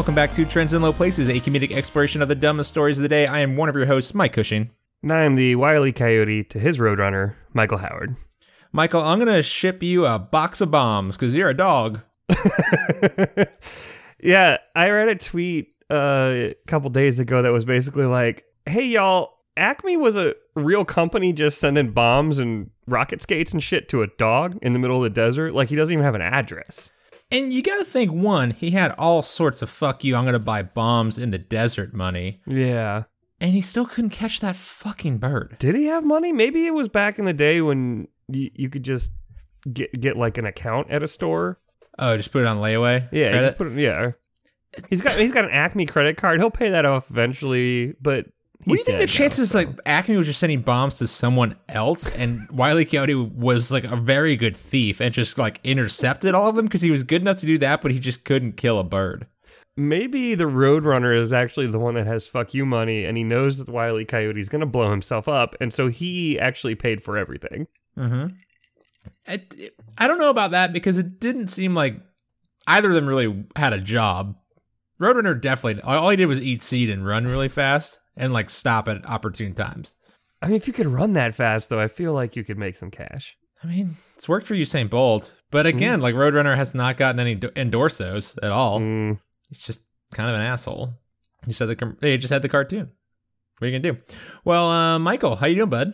Welcome back to Trends in Low Places, a comedic exploration of the dumbest stories of the day. I am one of your hosts, Mike Cushing. And I'm the wily coyote to his roadrunner, Michael Howard. Michael, I'm going to ship you a box of bombs because you're a dog. yeah, I read a tweet uh, a couple days ago that was basically like, hey, y'all, Acme was a real company just sending bombs and rocket skates and shit to a dog in the middle of the desert. Like, he doesn't even have an address. And you got to think, one, he had all sorts of fuck you, I'm going to buy bombs in the desert money. Yeah. And he still couldn't catch that fucking bird. Did he have money? Maybe it was back in the day when you, you could just get get like an account at a store. Oh, just put it on layaway. Yeah, just put it. Yeah, he's got he's got an Acme credit card. He'll pay that off eventually. But what do you think the dead now, chances so- like Acme was just sending bombs to someone else, and Wiley Coyote was like a very good thief and just like intercepted all of them because he was good enough to do that, but he just couldn't kill a bird. maybe the Roadrunner is actually the one that has fuck you money, and he knows that Wiley Wily Coyote's gonna blow himself up, and so he actually paid for everything. Mm-hmm. I, I don't know about that because it didn't seem like either of them really had a job. Roadrunner definitely all he did was eat seed and run really fast and like stop at opportune times. I mean, if you could run that fast, though, I feel like you could make some cash. I mean, it's worked for Usain Bolt, but again, like Roadrunner has not gotten any do- endorsos at all. Mm, He's just kind of an asshole. He said the they just had the cartoon. What are you gonna do? Well, uh, Michael, how you doing, bud?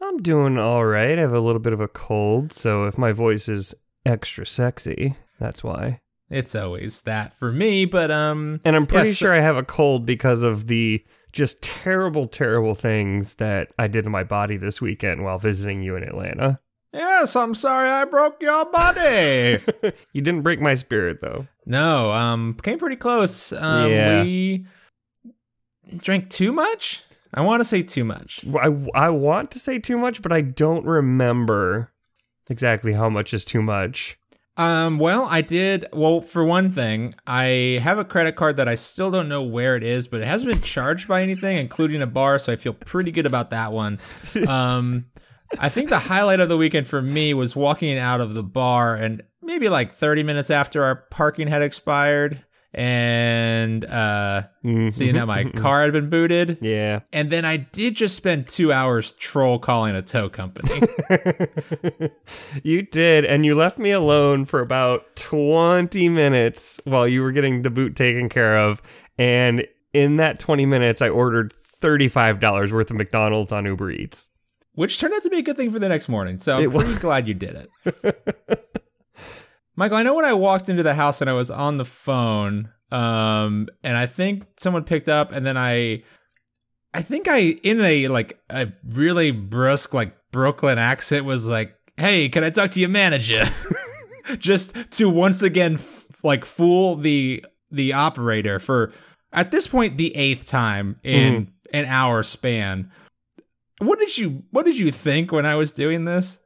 I'm doing all right. I have a little bit of a cold, so if my voice is extra sexy, that's why. It's always that for me, but um, And I'm pretty Yes. sure I have a cold because of the just terrible, terrible things that I did to my body this weekend while visiting you in Atlanta. yes, I'm sorry I broke your body. You didn't break my spirit, though. no, um, came pretty close. Um, Yeah. we drank too much. I want to say too much. I, I want to say too much, but I don't remember exactly how much is too much. Um, well, I did. Well, for one thing, I have a credit card that I still don't know where it is, but it hasn't been charged by anything, including a bar, so I feel pretty good about that one. Um, I think the highlight of the weekend for me was walking out of the bar and maybe like 30 minutes after our parking had expired and uh seeing that my car had been booted. Yeah. And then I did just spend two hours troll calling a tow company. you did, and you left me alone for about 20 minutes while you were getting the boot taken care of. And in that 20 minutes, I ordered $35 worth of McDonald's on Uber Eats. which turned out to be a good thing for the next morning. So I'm It was. glad you did it. Michael, I know when I walked into the house and I was on the phone, um, and I think someone picked up, and then I, I think I in a like a really brusque like Brooklyn accent was like, "Hey, can I talk to your manager?" Just to once again f- like fool the the operator for at this point the eighth time in an hour span. What did you What did you think when I was doing this?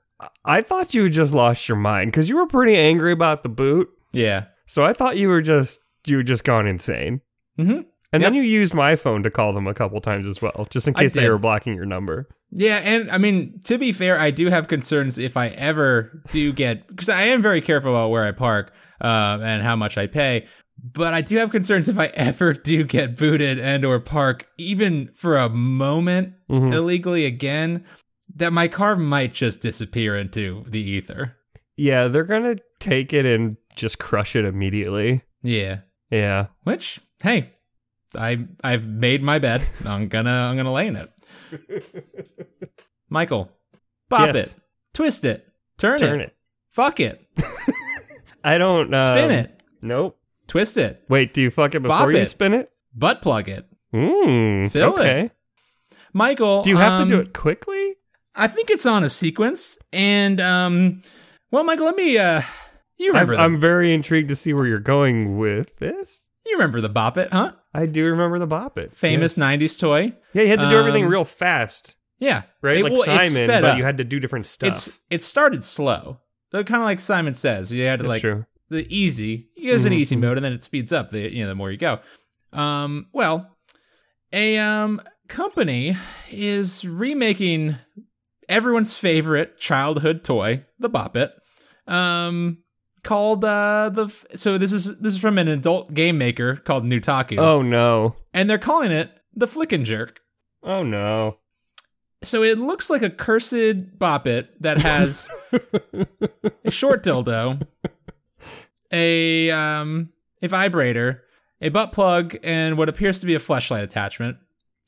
I thought you had just lost your mind because you were pretty angry about the boot. Yeah. So I thought you were just you were just gone insane. Mm-hmm. And Yep. then you used my phone to call them a couple times as well, just in case they were blocking your number. Yeah, and I mean to be fair, I do have concerns if I ever do get because I am very careful about where I park um, and how much I pay. But I do have concerns if I ever do get booted and or park even for a moment Mhm. illegally again, that my car might just disappear into the ether. Yeah, they're gonna take it and just crush it immediately. Yeah. Yeah. Which, hey, I I've made my bed. I'm gonna I'm gonna lay in it. Michael, pop Yes. it, twist it, turn, Turn it, it. fuck it, I don't um, spin it, Nope. twist it, Wait, do you fuck it Bop before you it. spin it? butt plug it. Mm, Fill it. okay. Michael, Do you have um, to do it quickly? I think it's on a sequence, and um, well, Michael, let me uh, you I'm, remember the, I'm very intrigued to see where you're going with this. you remember the bop it, huh? I do remember the bop it. Famous '90s toy. Yeah, you had to do everything Um, real fast, Yeah, right? It- like well, Simon, but up. you had to do different stuff. It's it started slow, kind of like Simon says. You had to That's like true. the easy. It goes in Mhm, easy mhm. mode, and then it speeds up. The you know the more you go. Um, well, a um company is remaking everyone's favorite childhood toy, the Bop It. Um, called uh the f- so this is this is from an adult game maker called Nutaku, Oh no. and they're calling it the Flickin' Jerk. Oh no. So it looks like a cursed bop it that has a short dildo, a um a vibrator, a butt plug, and what appears to be a flashlight attachment,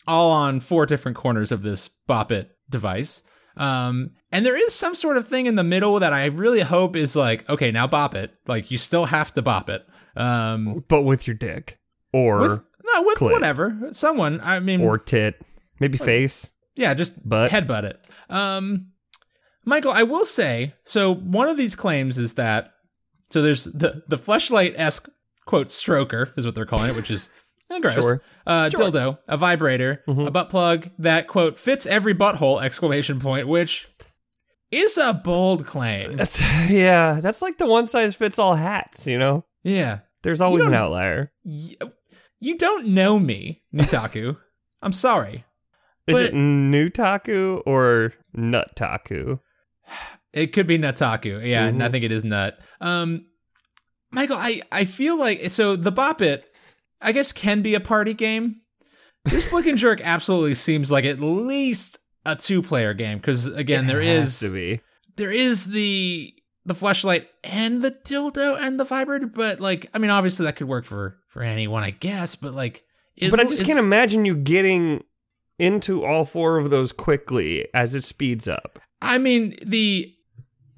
all on four different corners of this bop it device. Um, and there is some sort of thing in the middle that I really hope is like, okay, now bop it. Like you still have to bop it. Um, But with your dick. Or with no, with clit. whatever. Someone. I mean, or tit. Maybe face. Yeah, just Butt. headbutt it. Um, Michael, I will say so. One of these claims is that so there's the the fleshlight esque quote stroker is what they're calling it, which is gross. Sure. Uh, Sure. dildo, a vibrator, a butt plug that quote fits every butthole exclamation point, which is a bold claim. That's yeah, that's like the one size fits all hats, you know? Yeah, There's always an outlier. Y- you don't know me, Nutaku. I'm sorry. Is But- it Nutaku or Nuttaku? It could be Nutaku. Yeah, and I think it is Nut. Um, Michael, I, I feel like so the Bop It, I guess, can be a party game. This Flick and Jerk absolutely seems like at least a two player game because again there It has is to be. there is the the flashlight and the dildo and the vibrator, but like I mean obviously that could work for for anyone I guess, but like it, but I just can't imagine you getting into all four of those quickly as it speeds up. I mean the You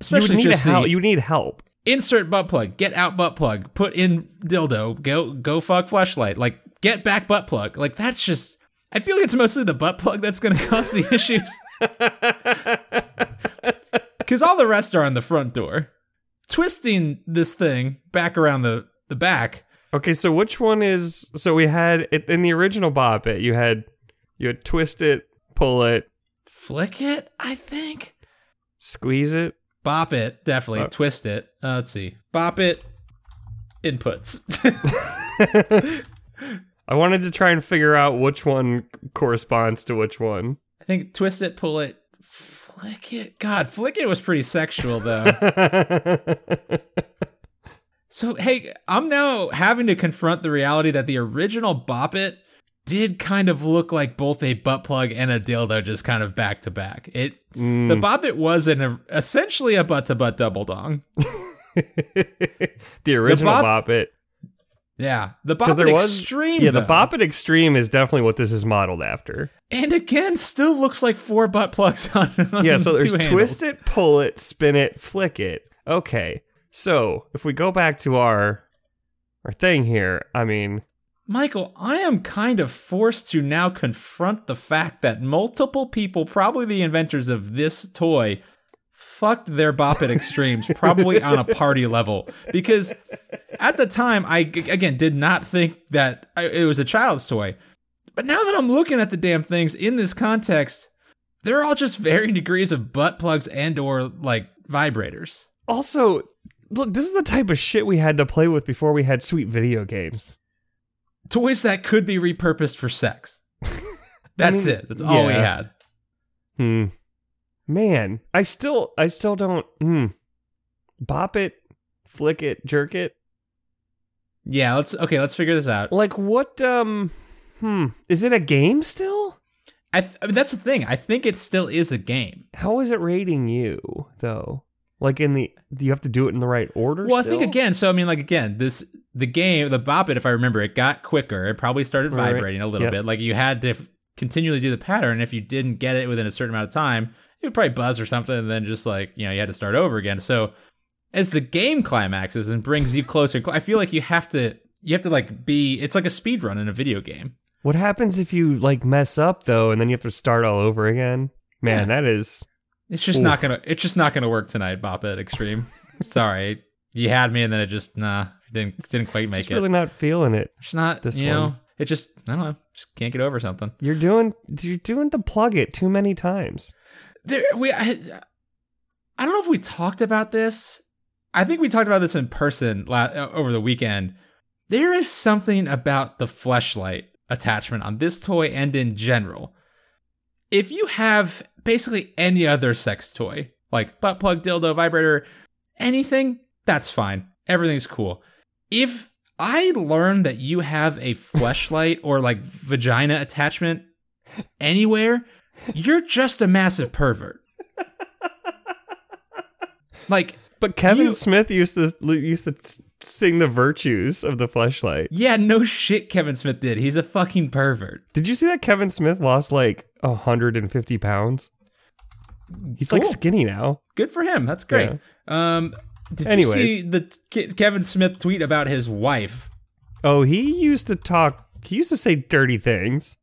especially would need just help. the, You need help. Insert butt plug, get out butt plug, put in dildo, go go fuck flashlight, like get back butt plug. Like that's just I feel like it's mostly the butt plug that's gonna cause the issues. Cause all the rest are on the front door. Twisting this thing back around the, the back. Okay, so which one is? So we had it in the original Bop It. You had you had twist it, pull it, Flick it, I think. squeeze it. Bop it, definitely. Uh, Twist it. Uh, let's see. Bop it. Inputs. I wanted to try and figure out which one corresponds to which one. I think twist it, pull it, flick it. God, flick it was pretty sexual though. So hey, I'm now having to confront the reality that the original Bop It did kind of look like both a butt plug and a dildo just kind of back to back. It the Mm. Bop It was an essentially a butt to butt double dong. the original Bop- Bop It. Yeah, the 'Cause Bop It there was- Extreme. Yeah, the though, Bop It Extreme is definitely what this is modeled after. and again still looks like four butt plugs on. on Yeah, so there's handles. twist it, pull it, spin it, flick it. Okay. So if we go back to our our thing here, I mean, Michael, I am kind of forced to now confront the fact that multiple people, probably the inventors of this toy, fucked their Bop Extremes, probably on a party level. Because at the time, I, again, did not think that it was a child's toy. But now that I'm looking at the damn things in this context, they're all just varying degrees of butt plugs and or, like, vibrators. also look, this is the type of shit we had to play with before we had sweet video games. Toys that could be repurposed for sex. That's mean, it. That's all we had. Hmm. Man, I still I still don't hmm. Bop it, flick it, jerk it. Yeah, let's okay, let's figure this out. Like what um hmm, is it a game still? I, th- I mean, that's the thing. I think it still is a game. How is it rating you though? Like in the do you have to do it in the right order? Well, I think again. So I mean, like again, this the game, the Bop It. If I remember, it got quicker. It probably started Right. vibrating a little Yep. bit. Like you had to f- continually do the pattern. If you didn't get it within a certain amount of time, it would probably buzz or something, and then just like you know, you had to start over again. So as the game climaxes and brings you closer, I feel like you have to you have to like be. It's like a speed run in a video game. What happens if you like mess up though and then you have to start all over again? Man, Yeah. that is It's just Oof. not gonna. It's just not gonna work tonight, Bop It Extreme. Sorry, you had me, and then it just nah, didn't didn't quite make just it. really not feeling it. It's not this you know. one. It just I don't know. Just can't get over something. You're doing you're doing the plug it too many times. There we I, I don't know if we talked about this. I think we talked about this in person la- uh, over the weekend. There is something about the fleshlight attachment on this toy and in general. If you have basically any other sex toy, like butt plug, dildo, vibrator, anything, that's fine. everything's cool. If I learn that you have a fleshlight or like vagina attachment anywhere, you're just a massive pervert. Like, But Kevin You- Smith used to used to sing the virtues of the fleshlight. yeah, no shit, Kevin Smith did. He's a fucking pervert. Did you see that Kevin Smith lost like 150 pounds? He's like skinny now. Good for him. That's great. Um, did Anyways. you see the Ke- Kevin Smith tweet about his wife? Oh, he used to talk. He used to say dirty things.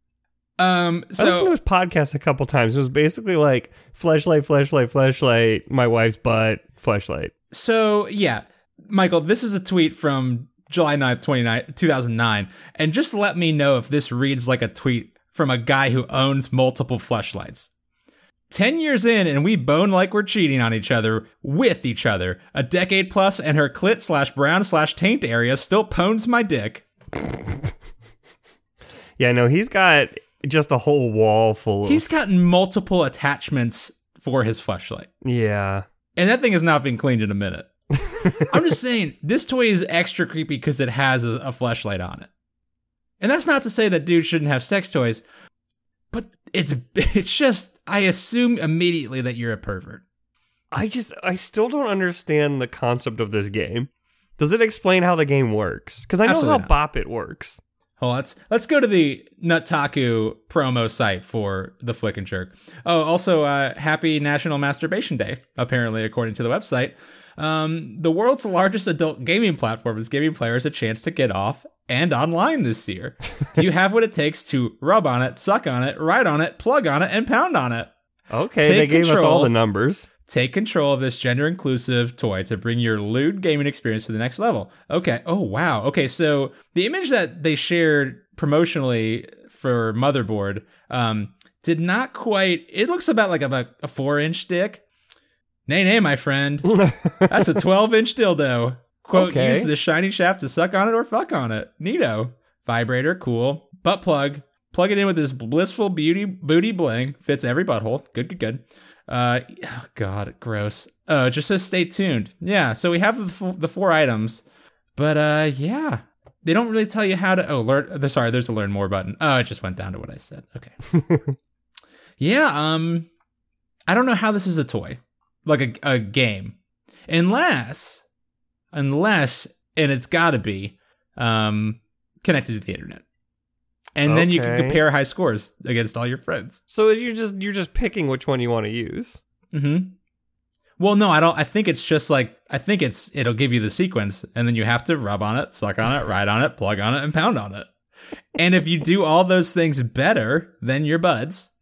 Um, I listened to his podcast a couple times. It was basically like flashlight, flashlight, flashlight. my wife's butt, flashlight. so yeah, Michael, this is a tweet from July 9th, 29, 2009, and just let me know if this reads like a tweet from a guy who owns multiple fleshlights. 10 years in and we bone like we're cheating on each other with each other. A decade plus and her clit slash brown slash taint area still pwns my dick. Yeah, no, he's got just a whole wall full of- he's got multiple attachments for his flashlight yeah. And that thing has not been cleaned in a minute. I'm just saying, this toy is extra creepy because it has a, a fleshlight on it. And that's not to say that dudes shouldn't have sex toys, but it's it's just I assume immediately that you're a pervert. I just, I still don't understand the concept of this game. Does it explain how the game works? Because I know Absolutely how not. Bop It works. On, let's let's go to the Nutaku promo site for the Flick and Jerk. Oh, also, uh, happy National Masturbation Day, apparently, according to the website. Um, the world's largest adult gaming platform is giving players a chance to get off and online this year. Do you have what it takes to rub on it, suck on it, ride on it, plug on it, and pound on it? Okay, Take they gave us all the numbers. Take control of this gender inclusive toy to bring your lewd gaming experience to the next level. Okay. Oh, wow. Okay. So the image that they shared promotionally for Motherboard um, did not quite, it looks about like about a four inch dick. Nay, nay, my friend. That's a 12 inch dildo. Quote, Okay. use the shiny shaft to suck on it or fuck on it. Neato. Vibrator, cool. Butt plug. Plug it in with this blissful beauty booty bling. Fits every butthole. Good, good, good. Uh, oh God, gross. Oh, just says stay tuned. Yeah, so we have the, f- the four items, but uh, yeah, they don't really tell you how to. Oh, learn. Sorry, there's a learn more button. Oh, it just went down to what I said. Okay. yeah. Um, I don't know how this is a toy, like a a game, unless, unless, and it's got to be, um, connected to the internet. And then you can compare high scores against all your friends. So you're just you're just picking which one you want to use. hmm Well, no, I don't. I think it's just like I think it's it'll give you the sequence, and then you have to rub on it, suck on it, ride on it, plug on it, and pound on it. And if you do all those things better than your buds,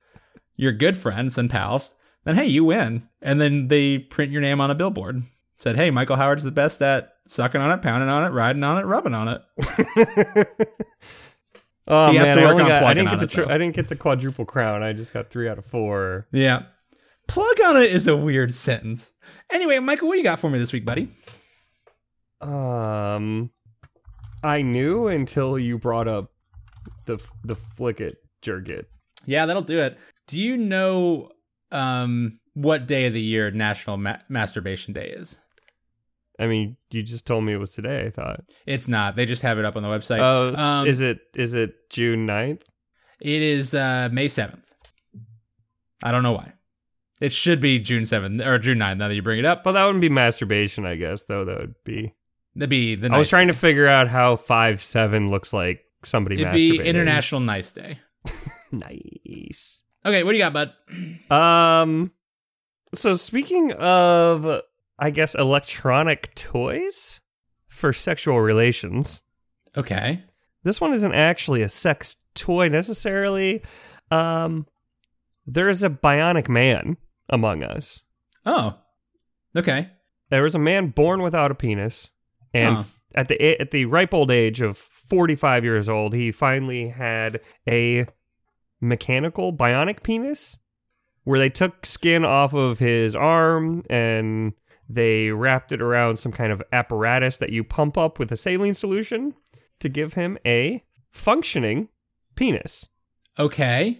your good friends and pals, then hey, you win. And then they print your name on a billboard. Said, hey, Michael Howard's the best at sucking on it, pounding on it, riding on it, rubbing on it. Oh He has man, to I, work only on got, I didn't on get the it, tri- I didn't get the quadruple crown. I just got three out of four. Yeah. Plug on it is a weird sentence. Anyway, Michael, what do you got for me this week, buddy? Um, I knew until you brought up the the flick it jerk it. Yeah, that'll do it. Do you know um what day of the year National Ma- Masturbation Day is? I mean, you just told me it was today. I thought. It's not. They just have it up on the website. Oh, um, is it is it June 9th? it is uh May 7th. I don't know why. It should be June 7th or June 9th now that you bring it up. Well, that wouldn't be masturbation, I guess. Though that would be. That'd be the I was trying to figure out how five seven looks like somebody It'd be. International Nice Day. Nice. Okay, what do you got, bud? Um. So speaking of, I guess electronic toys for sexual relations. Okay. This one isn't actually a sex toy necessarily. Um, there is a bionic man among us. Oh. Okay. There was a man born without a penis, and Huh. at the at the ripe old age of forty five years old, he finally had a mechanical bionic penis, where they took skin off of his arm and they wrapped it around some kind of apparatus that you pump up with a saline solution to give him a functioning penis. Okay.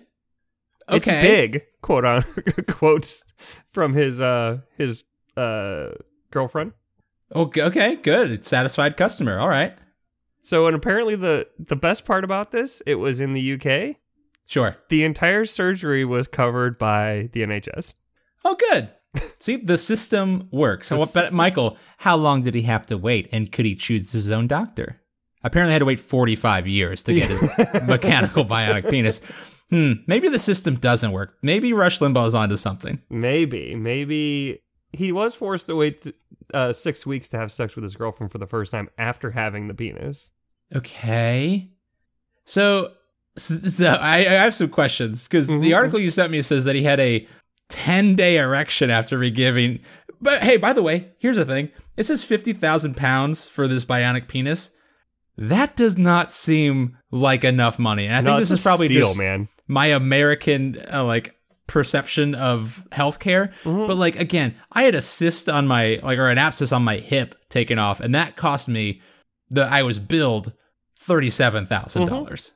Okay. It's big, quote on quotes from his uh his uh girlfriend. Okay, okay, good. It's satisfied customer. All right. So, and apparently the the best part about this, it was in the UK. Sure. The entire surgery was covered by the NHS. Oh, good. See, the system works. So, The but system- Michael, how long did he have to wait, and could he choose his own doctor? Apparently, had to wait forty-five years to get his mechanical bionic penis. Hmm. Maybe the system doesn't work. Maybe Rush Limbaugh is onto something. Maybe, maybe he was forced to wait uh, six weeks to have sex with his girlfriend for the first time after having the penis. Okay. So, so I, I have some questions because the Mhm. article you sent me says that he had a 10 day erection after regiving. But hey, by the way, here's the thing it says 50,000 pounds for this bionic penis. That does not seem like enough money. And I No, think this is probably steal, just man. my American uh, like perception of healthcare. Mhm. But like again, I had a cyst on my like or an abscess on my hip taken off, and that cost me the I was billed thirty seven dollars.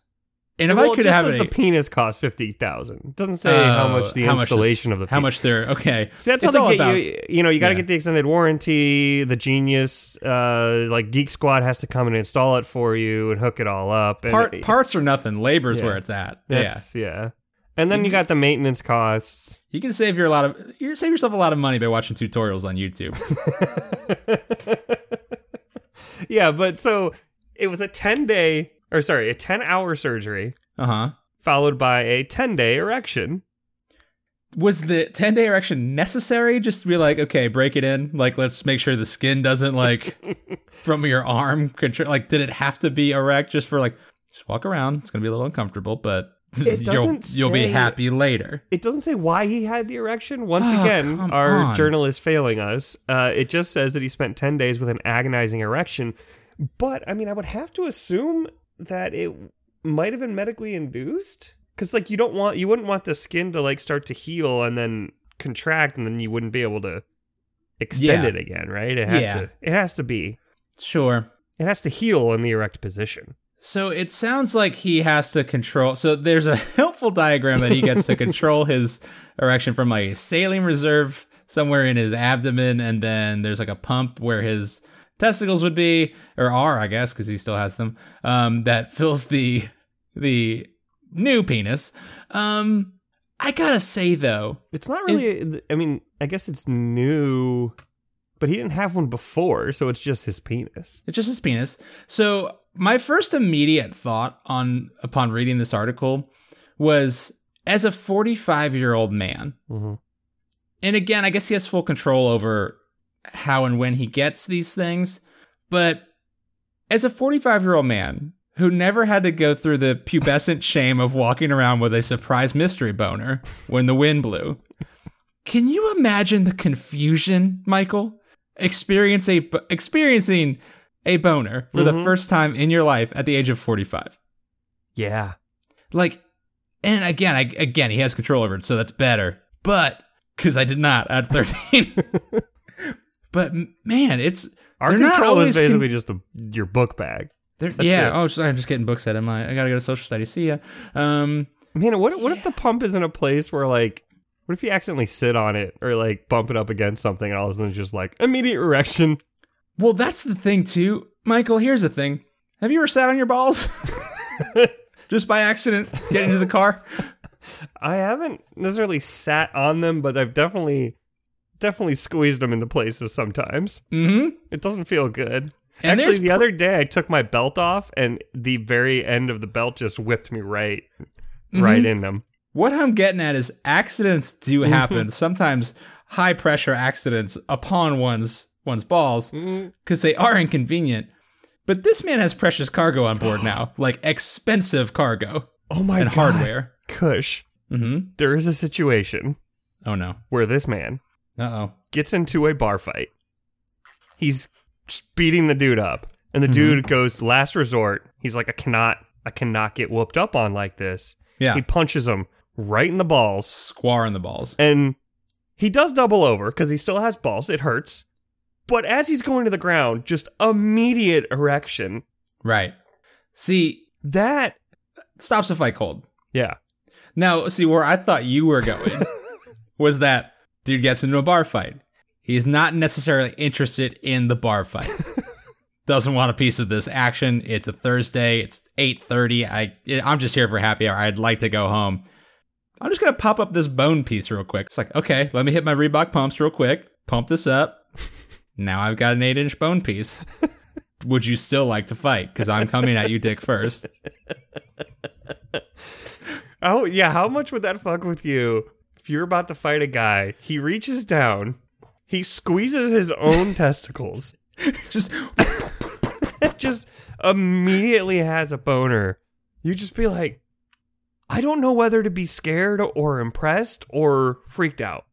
And if well, I could have it, the penis cost fifty thousand. It doesn't say how much the installation this- of the penis. how much they're okay. See, that's It's how all they get about- you. You know, you got to yeah. get the extended warranty. The Genius, uh, like Geek Squad, has to come and install it for you and hook it all up. And Part, it- parts are nothing. Labor's Yeah. where it's at. yes, yeah. And then you got the maintenance costs. You can save your a lot of you save yourself a lot of money by watching tutorials on YouTube. yeah, but so it was a ten day, or sorry, a ten hour surgery Uh huh. followed by a ten day erection. was the 10 day erection necessary just to be like okay break it in like let's make sure the skin doesn't like from your arm control like did it have to be erect just for like just walk around it's gonna be a little uncomfortable but It you'll, doesn't you'll be happy later It doesn't say why he had the erection. Once Oh, again, our on. journal is failing us. Uh, it just says that he spent 10 days with an agonizing erection. But, I mean, I would have to assume that it might have been medically induced. Because, like, you don't want, you wouldn't want the skin to, like, start to heal and then contract and then you wouldn't be able to extend Yeah. it again, right? It has Yeah. to, it has to be, sure it has to heal in the erect position. so it sounds like he has to control so there's a helpful diagram that he gets to control his erection from like a saline reserve somewhere in his abdomen and then there's like a pump where his testicles would be or are i guess because he still has them um, that fills the the new penis um i gotta say though It's not really, I mean, I guess it's new, but he didn't have one before, so it's just his penis. It's just his penis. So my first immediate thought on upon reading this article was as a 45 year old man, Mm-hmm. and again, I guess he has full control over how and when he gets these things, but as a 45 year old man who never had to go through the pubescent shame of walking around with a surprise mystery boner when the wind blew, can you imagine the confusion, Michael? Experience a experiencing a boner for the Mhm. first time in your life at the age of 45. Yeah. Like, and again, I, again, he has control over it, so that's better. But because I did not at 13. but man, it's Our control is con- basically just the, your book bag. yeah. it. Oh, sorry, I'm just getting books out of my. I gotta go to social studies. See ya. Um, Man, what what if the pump is in a place where like what if you accidentally sit on it or like bump it up against something and all of a sudden it's just like immediate erection? well, that's the thing too, Michael. Here's the thing. Have you ever sat on your balls? just by accident, get into the car. I haven't necessarily sat on them, but I've definitely definitely squeezed them into places sometimes. Mm-hmm. It doesn't feel good. And Actually, the pr- other day I took my belt off and the very end of the belt just whipped me right Mm-hmm. right in them. What I'm getting at is accidents do happen. Sometimes high pressure accidents upon one's one's balls because they are inconvenient. But this man has precious cargo on board now, like expensive cargo Oh my and god. hardware. Kush, Mm-hmm. there is a situation Oh no. where this man Uh oh. gets into a bar fight. He's beating the dude up. And the Mm-hmm. dude goes last resort. He's like, I cannot I cannot get whooped up on like this. Yeah. He punches him right in the balls. Squar in the balls. And he does double over because he still has balls. It hurts. But as he's going to the ground, just immediate erection. Right. See, That stops the fight cold. yeah. Now, see where I thought you were going was that dude gets into a bar fight. He's not necessarily interested in the bar fight. Doesn't want a piece of this action. It's a Thursday. It's 8:30. I I'm just here for happy hour. I'd like to go home. I'm just gonna pop up this bone piece real quick. It's like, okay, let me hit my Reebok pumps real quick. Pump this up. now I've got an eight inch bone piece. Would you still like to fight? Because I'm coming at you, dick first. Oh yeah, how much would that fuck with you if you're about to fight a guy? He reaches down, he squeezes his own testicles, Just just immediately has a boner. You just be like, I don't know whether to be scared or impressed or freaked out,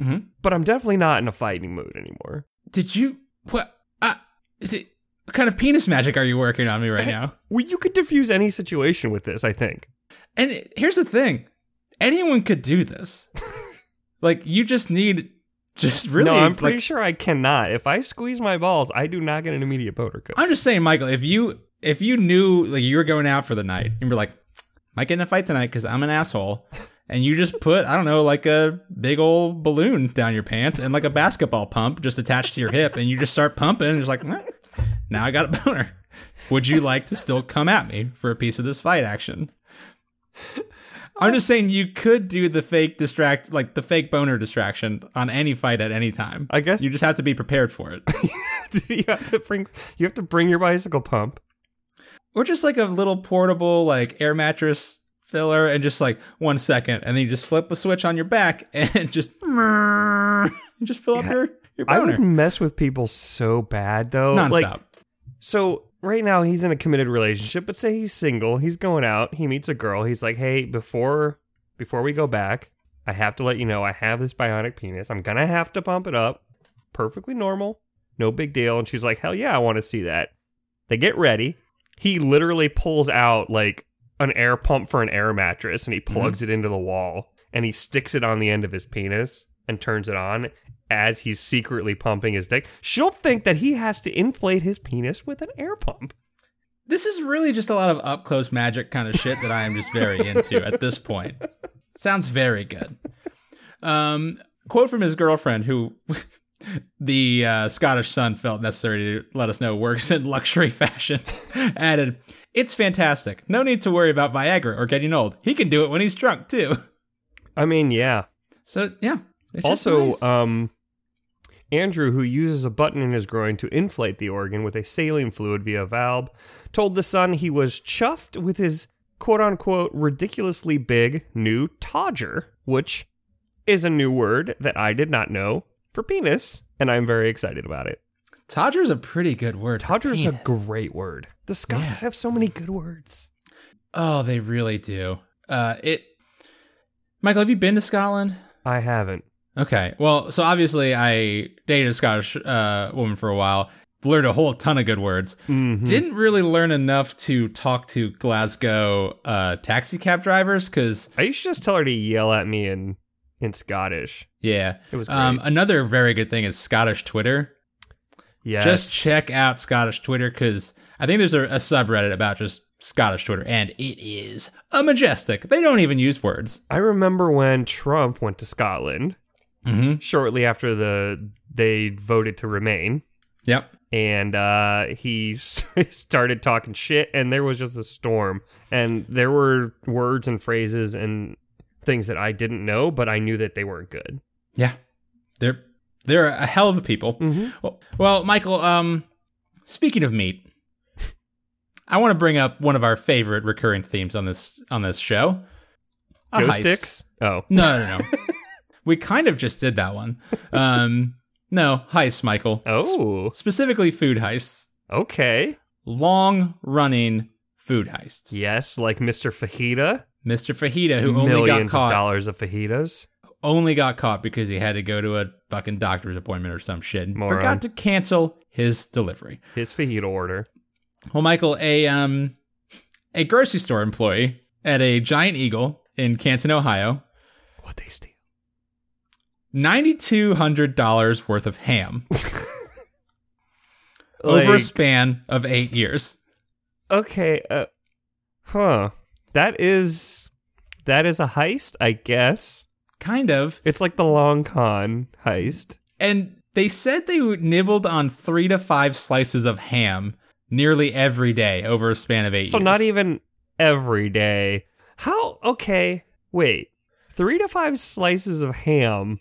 Mhm. but I'm definitely not in a fighting mood anymore. did you what? Uh, is it what kind of penis magic are you working on me right now? Well, you could diffuse any situation with this, I think. And here's the thing anyone could do this. like, you just need, just really, no, I'm pretty like, sure I cannot. If I squeeze my balls, I do not get an immediate boner. Cut. I'm just saying, Michael, if you, if you knew, like, you were going out for the night and you're like, might get in a fight tonight because I'm an asshole. And you just put, I don't know, like a big old balloon down your pants and like a basketball pump just attached to your hip, and you just start pumping, and it's like, "Eh, now I got a boner. Would you like to still come at me for a piece of this fight action? I'm just saying you could do the fake distract, like the fake boner distraction on any fight at any time. I guess You just have to be prepared for it. you have to bring you have to bring your bicycle pump. or just like a little portable like air mattress filler and just like one second and then you just flip a switch on your back and just just fill up your your I boner would mess with people so bad though. nonstop. Like so right now he's in a committed relationship, but say he's single, he's going out, he meets a girl, he's like, "Hey, before before we go back, I have to let you know I have this bionic penis. I'm going to have to pump it up. Perfectly normal. No big deal." And she's like, "Hell yeah, I want to see that." They get ready. He literally pulls out like an air pump for an air mattress and he mm-hmm. plugs it into the wall and he sticks it on the end of his penis and turns it on as he's secretly pumping his dick. She'll think that he has to inflate his penis with an air pump. this is really just a lot of up close magic kind of shit that I am just very into at this point. Sounds very good. Um, quote from his girlfriend, who the uh, Scottish Sun felt necessary to let us know works in luxury fashion, added, "It's fantastic. No need to worry about Viagra or getting old. He can do it when he's drunk too." I mean, yeah. So yeah. It's also, nice. um, Andrew, who uses a button in his groin to inflate the organ with a saline fluid via valve, told The Sun he was chuffed with his quote unquote ridiculously big new Todger, which is a new word that I did not know for penis, and I'm very excited about it. Todger's a pretty good word. Todger's a great word. The Scots Yeah. have so many good words. Oh, they really do. Uh, it. Michael, have you been to Scotland? I haven't. Okay. Well, so obviously I dated a Scottish uh, woman for a while. Learned a whole ton of good words. Mhm. Didn't really learn enough to talk to Glasgow uh, taxi cab drivers because, I used to just tell her to yell at me in in Scottish. yeah. It was great. Um, another very good thing is Scottish Twitter. yes. Just check out Scottish Twitter because I think there's a, a subreddit about just Scottish Twitter, and it is a majestic. They don't even use words. I remember when Trump went to Scotland Mm-hmm. shortly after the they voted to remain, Yep. and uh, he started talking shit, and there was just a storm, and there were words and phrases and things that I didn't know, but I knew that they weren't good. Yeah, they're they're a hell of a people. Mhm. Well, well, Michael. Um, speaking of meat, I want to bring up one of our favorite recurring themes on this on this show. A heist. sticks. Oh, No, no, no. we kind of just did that one. Um, no heists, Michael. oh, Specifically, food heists. okay. Long running food heists. Yes, like Mr. Fajita. Mr. Fajita, who only got Millions of caught, dollars of fajitas. only got caught because he had to go to a fucking doctor's appointment or some shit. and Moron. Forgot to cancel his delivery. His fajita order. Well, Michael, a um, a grocery store employee at a Giant Eagle in Canton, Ohio, What they steal? Ninety two hundred dollars worth of ham over a span of eight years. Okay, uh, huh. That is that is a heist, I guess. Kind of, It's like the long con heist. and They said they nibbled on three to five slices of ham nearly every day over a span of eight So years. So not even every day. How? Okay, wait. Three to five slices of ham.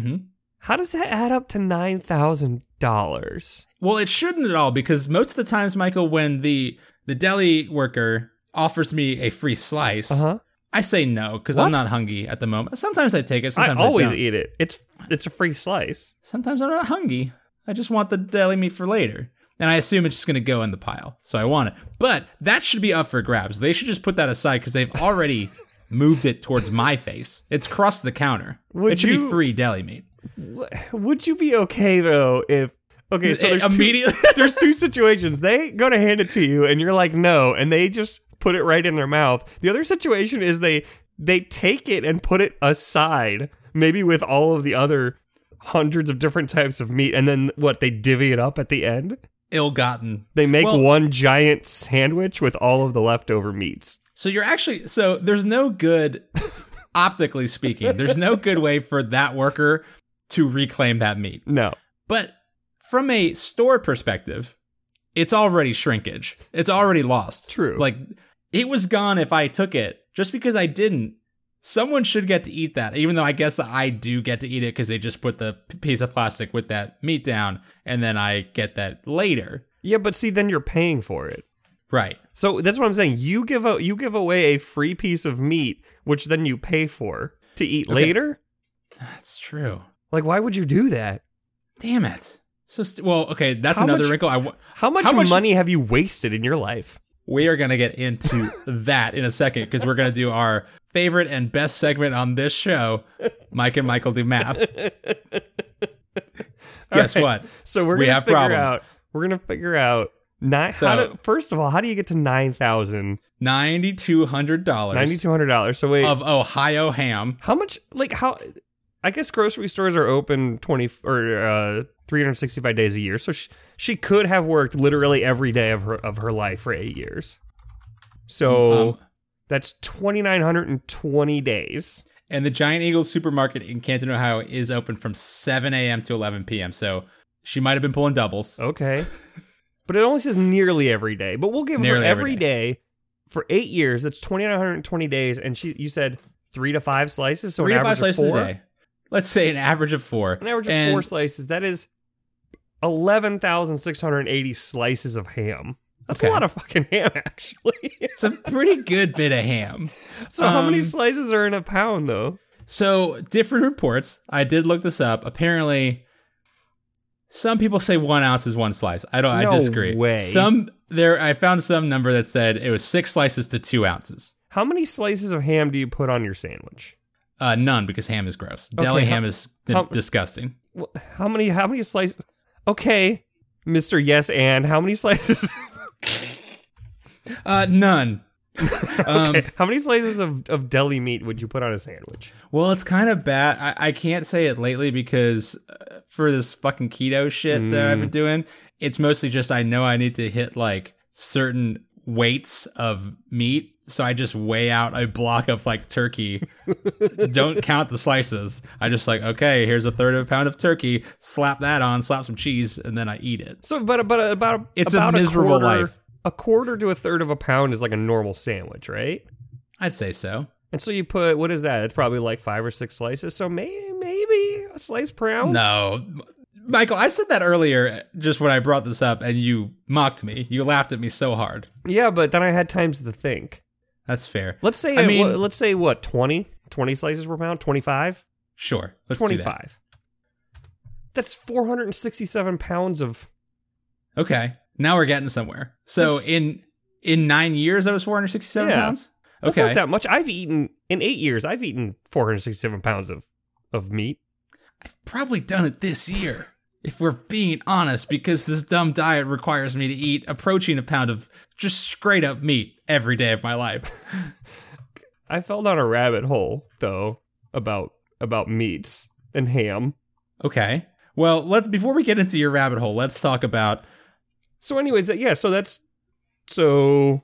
Hmm How does that add up to nine thousand dollars? Well, it shouldn't at all because most of the times, Michael, when the the deli worker offers me a free slice, Uh huh. I say no because I'm not hungry at the moment. Sometimes I take it. I Sometimes I, always don't. eat it. It's it's a free slice. Sometimes I'm not hungry. I just want the deli meat for later. And I assume it's just going to go in the pile. So I want it. But that should be up for grabs. They should just put that aside because they've already moved it towards my face. It's crossed the counter. Would it should you- be free deli meat. Would you be okay though if? Okay, so eh, there's two, Immediately. there's two situations. They go to hand it to you, and you're like, no, and they just put it right in their mouth. The other situation is they they take it and put it aside, maybe with all of the other hundreds of different types of meat, and then what they divvy it up at the end. Ill gotten. They make Well- one giant sandwich with all of the leftover meats. So you're actually so there's no good optically speaking, there's no good way for that worker to reclaim that meat. No, But from a store perspective, it's already shrinkage. It's already lost. True. Like it was gone if I took it. Just because I didn't, someone should get to eat that. Even though I guess I do get to eat it because they just put the piece of plastic with that meat down, and then I get that later. yeah, but see, then you're paying for it. Right. So that's what I'm saying. You give a you give away a free piece of meat, which then you pay for to eat Okay. later. That's true. Like, why would you do that? Damn it. So st- well, okay. That's How another much- wrinkle. I w- How much, How much- money have you wasted in your life? we are gonna get into that in a second because we're gonna do our favorite and best segment on this show. Mike and Michael do math. Guess right. what? So we're We gonna have figure problems. out. We're gonna figure out nine. how So- to, first of all, how do you get to nine thousand Ninety two hundred dollars ninety two hundred dollars? So wait, of Ohio ham. how much? Like how? I guess grocery stores are open twenty or uh, three hundred sixty five days a year. So she, she could have worked literally every day of her of her life for eight years. So Um, that's twenty nine hundred and twenty days. and the Giant Eagle supermarket in Canton, Ohio is open from 7 a.m. to 11 p.m. So she might have been pulling doubles. Okay. but it only says nearly every day. But we'll give Nearly her every every day. for eight years. That's twenty nine hundred and twenty days, and she you said three to five slices, so Three an to five slices four. a day. Let's say an average of four. An average of And four slices. That is eleven thousand six hundred eighty slices of ham. That's Okay. a lot of fucking ham, actually. It's a pretty good bit of ham. so how many Um, slices are in a pound, though? So different reports. I did look this up. Apparently, some people say one ounce is one slice. I don't. No I disagree. way. Some there. I found some number that said it was six slices to two ounces. How many slices of ham do you put on your sandwich? Uh, none because ham is gross. Deli Okay, ham is how- disgusting. How many? How many slices? Okay, Mister Yes and how many slices? Uh, none. um, Okay, How many slices of, of deli meat would you put on a sandwich? well, it's kind of bad. I, I can't say it lately because uh, for this fucking keto shit that I've been doing, it's mostly just I know I need to hit like certain weights of meat. So I just weigh out a block of like turkey. Don't count the slices. I just like, okay, here's a third of a pound of turkey. Slap that on, slap some cheese, and then I eat it. So, but but about It's a about miserable quarter, life. A quarter to a third of a pound is like a normal sandwich, right? I'd say so. And so you put what is that? It's probably like five or six slices. So maybe maybe a slice per ounce. No. Michael, I said that earlier uh, just when I brought this up and you mocked me. You laughed at me so hard. Yeah, but then I had times to think. That's fair. Let's say I mean- let's say what 20? 20 slices per pound, 25? Sure. Let's do that. 25. That's 467 pounds of Okay. Now we're getting somewhere. So That's- in in nine years, I was 467 Yeah. pounds? That's Okay. not that much. I've eaten in 8 years. I've eaten 467 pounds of of meat. I've probably done it this year, if we're being honest, because this dumb diet requires me to eat approaching a pound of just straight up meat every day of my life. I fell down a rabbit hole though about about meats and ham. Okay. Well, let's before we get into your rabbit hole, let's talk about So anyways, yeah, so that's so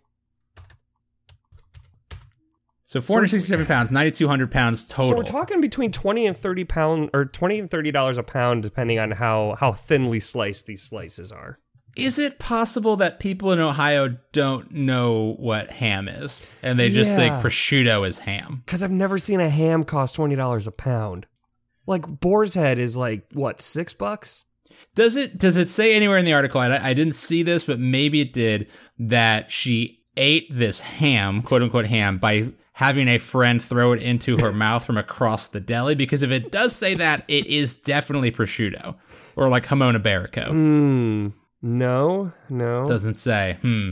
So 467 pounds, 9,200 pounds total. So we're talking between twenty and thirty pound, or twenty and thirty dollars a pound, depending on how how thinly sliced these slices are. is it possible that people in Ohio don't know what ham is and they just think Yeah. prosciutto is ham? Because I've never seen a ham cost twenty dollars a pound. Like boar's head is like what six bucks? Does it does it say anywhere in the article? I, I didn't see this, but maybe it did that she ate this ham, quote unquote ham, by having a friend throw it into her mouth from across the deli. Because if it does say that, it is definitely prosciutto or like jamon iberico. Hmm. No, no. Doesn't say. Hmm.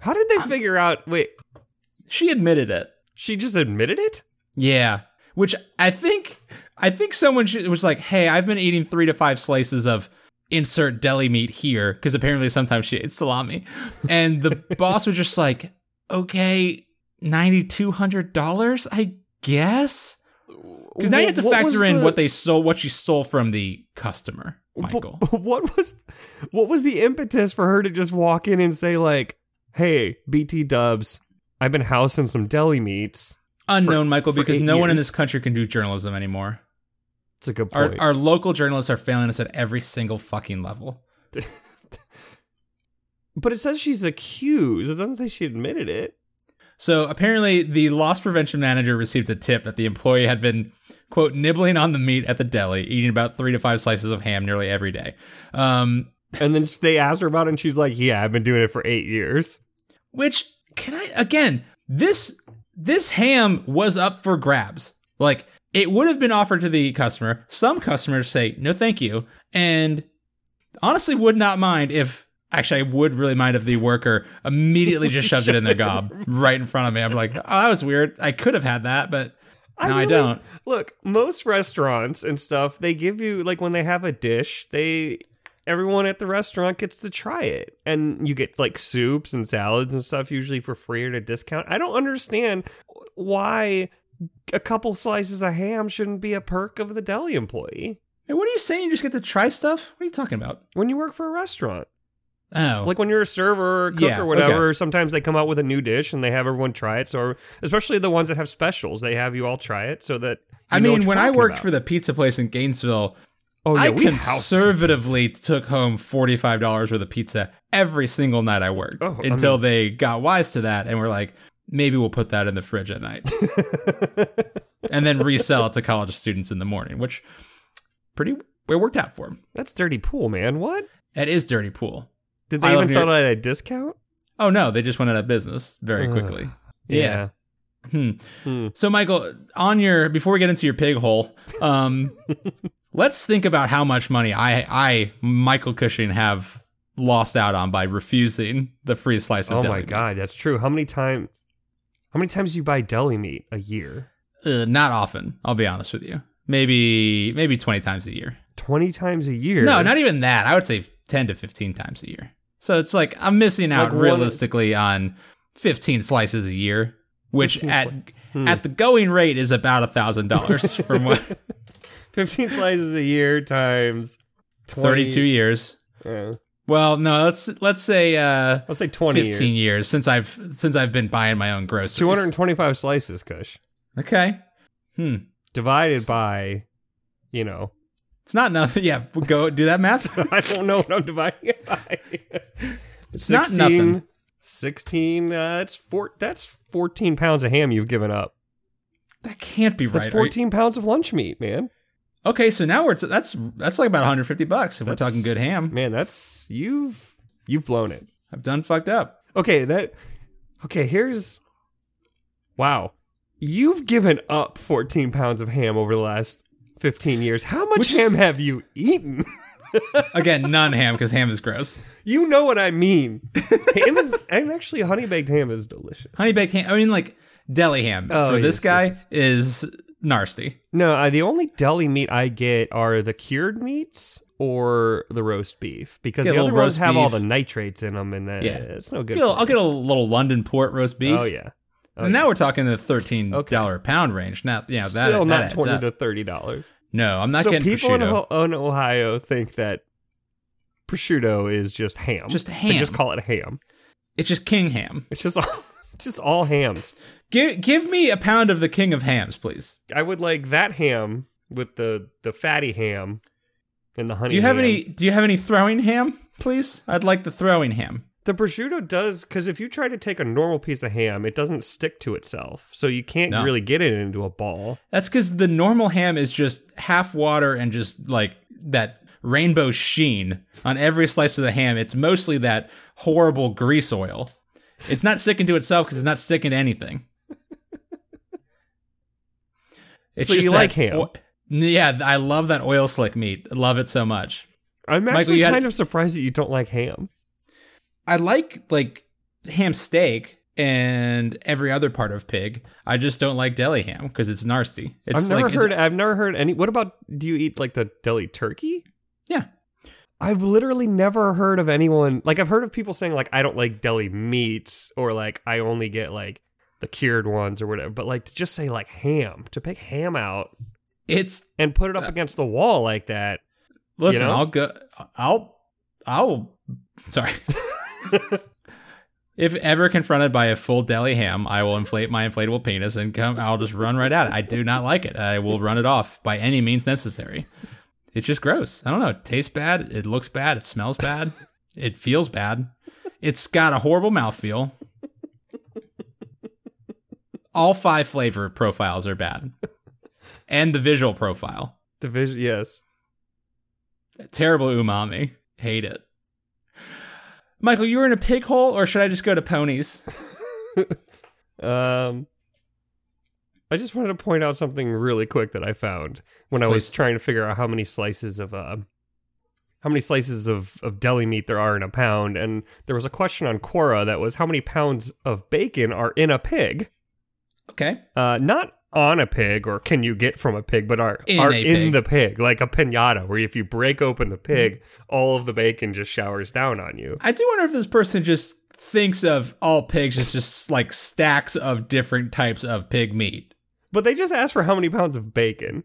How did they figure out? Wait, She admitted it. she just admitted it. Yeah, which I think I think someone should, was like, "Hey, I've been eating three to five slices of insert deli meat here because apparently sometimes she ate salami," and the boss was just like, "Okay, ninety two hundred dollars, I guess." Because now you have to factor in the- what they stole, what she stole from the customer, Michael. Wh- What was what was the impetus for her to just walk in and say like, "Hey, BT Dubs, I've been housing some deli meats." Unknown, Michael, for because no one in this country can do journalism anymore. It's a good Our, point. our local journalists are failing us at every single fucking level. but it says she's accused. It doesn't say she admitted it. So apparently, the loss prevention manager received a tip that the employee had been, quote, nibbling on the meat at the deli, eating about three to five slices of ham nearly every day. Um, And then they asked her about it, and she's like, "Yeah, I've been doing it for eight years." which can I again? This this ham was up for grabs. Like it would have been offered to the customer. Some customers say no, thank you, and honestly, would not mind if. Actually, I would really mind if the worker immediately just shoved it in their gob right in front of me. I'm like, oh, that was weird. I could have had that, but no, I really- don't. Look, most restaurants and stuff, they give you like when they have a dish, they everyone at the restaurant gets to try it. And you get like soups and salads and stuff usually for free or at a discount. I don't understand why a couple slices of ham shouldn't be a perk of the deli employee Hey, what are you saying? You just get to try stuff? What are you talking about? when you work for a restaurant. Oh, Like when you're a server or cook Yeah, or whatever, sometimes they come out with a new dish and they have everyone try it. So, especially the ones that have specials, they have you all try it so that. you I mean, when I worked about. for the pizza place in Gainesville, oh, yeah, I we conservatively took home forty-five dollars worth of pizza every single night I worked Oh, I until they got wise to that and were like, maybe we'll put that in the fridge at night and then resell it to college students in the morning, which pretty it worked out for them. That's dirty pool, man. What? It is dirty pool. Did they I even sell it at a discount? Oh no, they just went out of business very quickly. Yeah. Hmm. Hmm. So, Michael, on your before we get into your pig hole, um, let's think about how much money I, I, Michael Cushing, have lost out on by refusing the free slice of Oh deli my meat. god, that's true. How many time? How many times do you buy deli meat a year? Uh, not often. I'll be honest with you. Maybe maybe twenty times a year. Twenty times a year? No, not even that. I would say ten to fifteen times a year. So it's like I'm missing out Like realistically on fifteen slices a year, which at sli- Hmm. at the going rate is about a thousand dollars from what fifteen slices a year times 20, thirty-two years. Uh, Well, no, let's let's say uh, let's say twenty fifteen years. years. since I've since I've been buying my own groceries. It's two hundred and twenty-five slices, Kush, Okay, hmm, divided by, you know, it's not nothing. Yeah, go do that math. I don't know what I'm dividing it by. It's not nothing. 16 uh, that's four that's 14 pounds of ham you've given up That can't be that's right. You- 14 pounds of lunch meat man okay, so now we're t- that's that's like about 150 bucks if That's- we're talking good ham. man that's you've you've blown it I've done fucked up. okay that okay here's wow you've given up 14 pounds of ham over the last 15 years how much Which ham is- have you eaten Again, none ham because ham is gross. you know what i mean ham is and actually honey baked ham is delicious Honey baked ham. I mean, like deli ham Oh, for this guy yes, is nasty. No, uh, the only deli meat I get are the cured meats or the roast beef because Get the other ones roast have all the nitrates in them, and uh, Yeah. it's no good. Get a- I'll get a little London port roast beef. Oh yeah, Oh, and now we're talking the thirteen dollar pound range. Now, yeah, that, still that not adds twenty up. to thirty dollars. No, I'm not So getting people in, prosciutto. Ohio, in Ohio think that prosciutto is just ham. Just They ham. just call it ham. It's just king ham. It's just all. Just all hams. Give give me a pound of the king of hams, please. I would like that ham with the the fatty ham and the honey. Do you have ham. any do you have any throwing ham, please? I'd like the throwing ham. The prosciutto does because if you try to take a normal piece of ham, it doesn't stick to itself, so you can't No. really get it into a ball. That's because the normal ham is just half water and just like that rainbow sheen on every slice of the ham. It's mostly that horrible grease oil. It's not sticking to itself because it's not sticking to anything. It's So you like ham? o- yeah, I love that oil slick meat. I love it so much. I'm Michael, actually had- kind of surprised that you don't like ham. I like like ham steak and every other part of pig. I just don't like deli ham because it's nasty. It's I've never like, heard. I've never heard any. What about? Do you eat like the deli turkey? Yeah. I've literally never heard of anyone like I've heard of people saying like I don't like deli meats or like I only get like the cured ones or whatever. But like to just say like ham to pick ham out it's and put it up uh, against the wall like that. Listen, know? I'll go. I'll. I'll. Sorry. if ever confronted by a full deli ham, I will inflate my inflatable penis and come. I'll just run right at it. I do not like it. I will run it off by any means necessary. It's just gross. I don't know. It tastes bad. It looks bad. It smells bad. It feels bad. It's got a horrible mouthfeel. All five flavor profiles are bad, and the visual profile. The Division, yes. Terrible umami. Hate it. Michael, you were in a pig hole, or should I just go to ponies? Um, I just wanted to point out something really quick that I found when I was trying to figure out how many slices of uh, how many slices of, of deli meat there are in a pound, and there was a question on Quora that was how many pounds of bacon are in a pig, Okay. uh, not on a pig or can you get from a pig, but are In are in pig. the pig, like a pinata, where if you break open the pig, all of the bacon just showers down on you. I do wonder if this person just thinks of all pigs as just like stacks of different types of pig meat. But they just asked for how many pounds of bacon.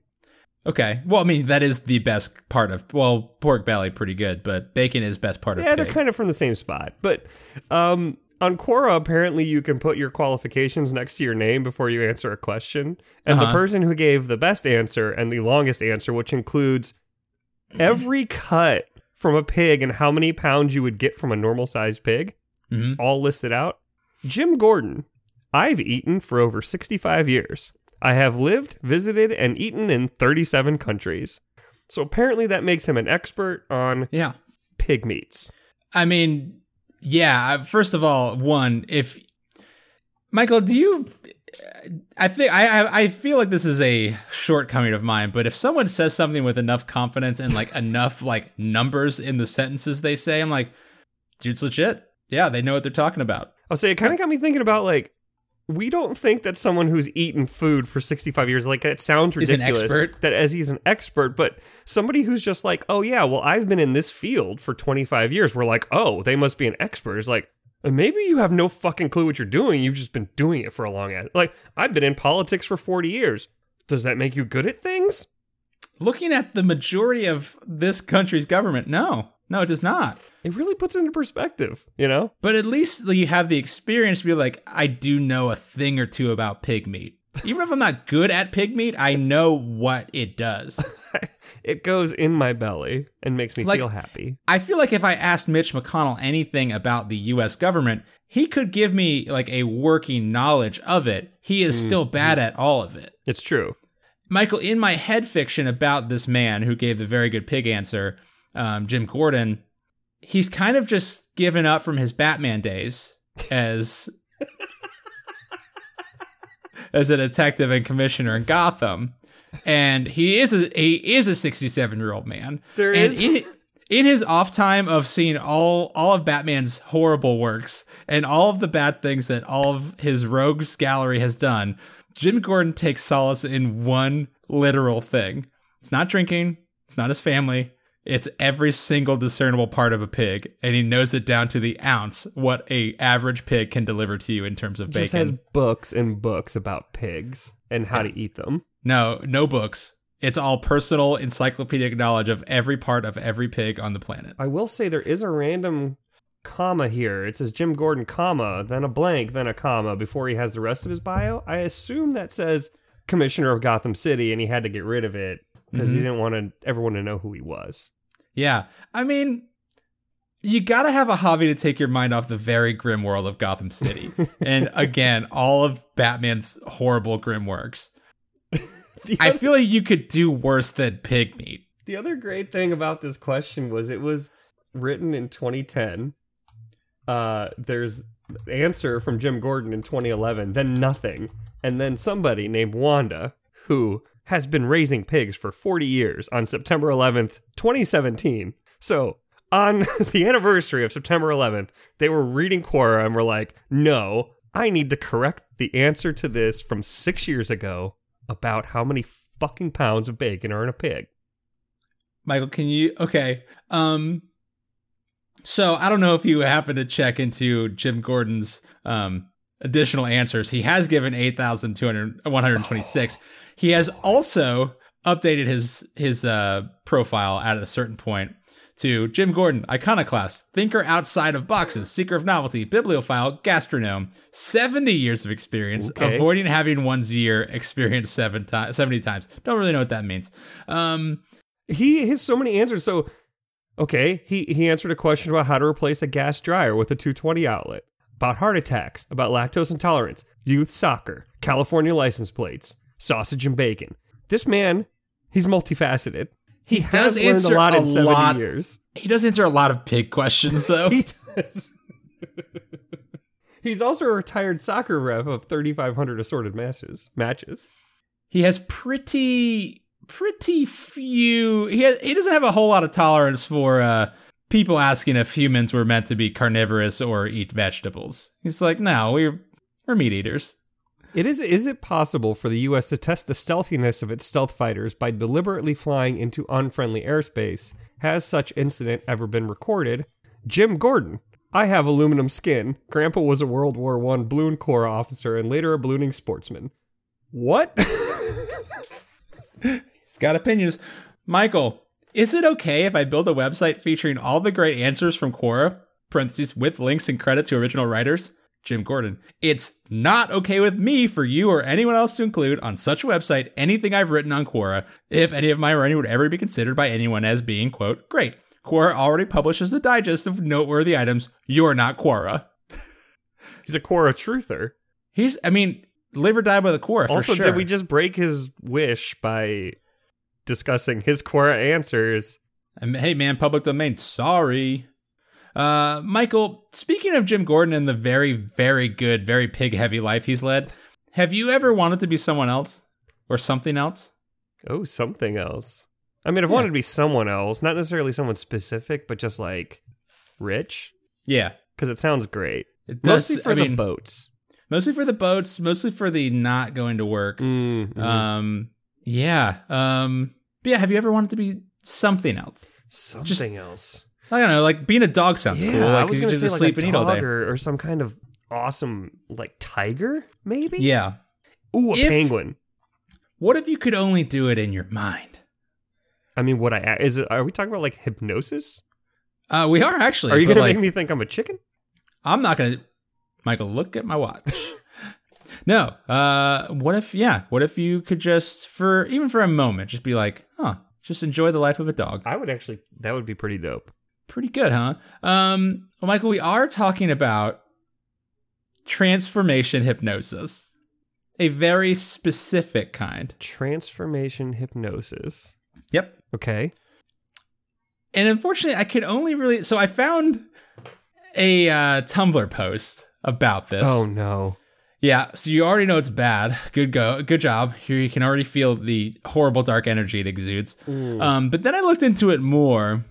Okay. Well, I mean, that is the best part of, well, pork belly, pretty good, but bacon is best part of Yeah, they're kind of from the same spot. But um, on Quora, apparently you can put your qualifications next to your name before you answer a question. And the Uh-huh. person who gave the best answer and the longest answer, which includes every cut from a pig and how many pounds you would get from a normal sized pig, Mhm. all listed out. Jim Gordon. I've eaten for over 65 years. I have lived, visited, and eaten in 37 countries. So apparently that makes him an expert on yeah. pig meats. I mean, yeah. First of all, one, if Michael, do you? I think I I feel like this is a shortcoming of mine, but if someone says something with enough confidence and like enough like numbers in the sentences they say, I'm like, dude's legit. Yeah, they know what they're talking about. I'll say it kind of got me thinking about like we don't think that someone who's eaten food for 65 years like that sounds ridiculous that as he's an expert but somebody who's just like oh yeah well I've been in this field for 25 years we're like oh they must be an expert. It's like maybe you have no fucking clue what you're doing you've just been doing it for a long ad like I've been in politics for 40 years. Does that make you good at things? Looking at the majority of this country's government, no, no, it does not. it really puts it into perspective you know But at least you have the experience to be like, I do know a thing or two about pig meat. Even if I'm not good at pig meat, I know what it does. it goes in my belly and makes me Like- feel happy I feel like if I asked Mitch McConnell anything about the US government, he could give me like a working knowledge of it. He is mm-hmm. still bad at all of it. it's true Michael, in my head fiction about this man who gave the very good pig answer, um, Jim Gordon, he's kind of just given up from his Batman days as as a detective and commissioner in Gotham, and he is a he is a sixty seven year old man. There and is- in, in his off time of seeing all all of Batman's horrible works and all of the bad things that all of his rogues gallery has done, Jim Gordon takes solace in one literal thing. It's not drinking, it's not his family, it's every single discernible part of a pig, and he knows it down to the ounce what a average pig can deliver to you in terms of bacon. just has books and books about pigs and how to eat them. no, no books. It's all personal encyclopedic knowledge of every part of every pig on the planet. I will say there is a random comma here. It says Jim Gordon, comma, then a blank, then a comma before he has the rest of his bio. I assume that says Commissioner of Gotham City, and he had to get rid of it because he didn't want to, everyone to know who he was. Yeah. I mean, you got to have a hobby to take your mind off the very grim world of Gotham City. and again, all of Batman's horrible grim works. The I feel like you could do worse than pig meat. the other great thing about this question was it was written in 2010. Uh, there's answer from Jim Gordon in 2011, then nothing, and then somebody named Wanda who has been raising pigs for 40 years on September 11th, 2017. So on the anniversary of September 11th, they were reading Quora and were like, "No, I need to correct the answer to this from six years ago about how many fucking pounds of bacon are in a pig." Michael, can you okay. Um so I don't know if you happen to check into Jim Gordon's um additional answers. He has given 8,126. He has also updated his his uh profile at a certain point to Jim Gordon, iconoclast, thinker outside of boxes, seeker of novelty, bibliophile, gastronome, 70 years of experience, Okay. avoiding having one's year experience seven times 70 times. Don't really know what that means. Um he has so many answers. So, okay, he he answered a question about how to replace a gas dryer with a 220 outlet, about heart attacks, about lactose intolerance, youth soccer, California license plates, sausage and bacon. This man, he's multifaceted. He, has does learned a answer lot in a 70 lot. years. He does answer a lot of pig questions, though. He does. he's also a retired soccer ref of 3,500 assorted matches. Matches. he has pretty, pretty few. He has, he doesn't have a whole lot of tolerance for uh, people asking if humans were meant to be carnivorous or eat vegetables. He's like, no, we're we're meat eaters. It is is it possible for the US to test the stealthiness of its stealth fighters by deliberately flying into unfriendly airspace? Has such incident ever been recorded? Jim Gordon. I have aluminum skin. Grandpa was a World War I balloon corps officer and later a ballooning sportsman. What? He's got opinions. Michael, is it okay if I build a website featuring all the great answers from Quora, parentheses, with links and credit to original writers? Jim Gordon. It's not okay with me for you or anyone else to include on such a website anything I've written on Quora if any of my writing would ever be considered by anyone as being, quote, great. Quora already publishes a digest of noteworthy items. You're not Quora. He's a Quora truther. He's, I mean, live or die by the Quora also, sure. did we just break his wish by discussing his Quora answers? Um, Hey man, public domain. Sorry. Uh, Michael, speaking of Jim Gordon and the very, very good, very pig heavy life he's led, have you ever wanted to be someone else or something else? Oh, something else. I mean, I've wanted to be someone else, not necessarily someone specific, but just like rich, Yeah. because it sounds great. It does, Mostly for I the mean, boats. mostly for the boats, mostly for the not going to work. Mm, mhm. Um, yeah. Um, but yeah, have you ever wanted to be something else? something else. I don't know, like being a dog sounds yeah, cool. Like I was you gonna just say like sleep a and eat all dog day. or, or some kind of awesome like tiger, maybe. Yeah. Ooh, a If- penguin. What if you could only do it in your mind? I mean, what I is it? Are we talking about like hypnosis? Uh, we are actually. Are you but, gonna like, make me think I'm a chicken? I'm not gonna. Michael, look at my watch. no. Uh, what if? Yeah. What if you could just, for even for a moment, just be like, huh, just enjoy the life of a dog. I would actually. That would be pretty dope. Pretty good, huh? Um. Well, Michael, we are talking about transformation hypnosis, a very specific kind. Transformation hypnosis. Yep. Okay. And unfortunately, I could only really. So I found a uh, Tumblr post about this. Oh no. Yeah, so you already know it's bad. Good go, good job. Here you can already feel the horrible dark energy it exudes. Um, but then I looked into it more,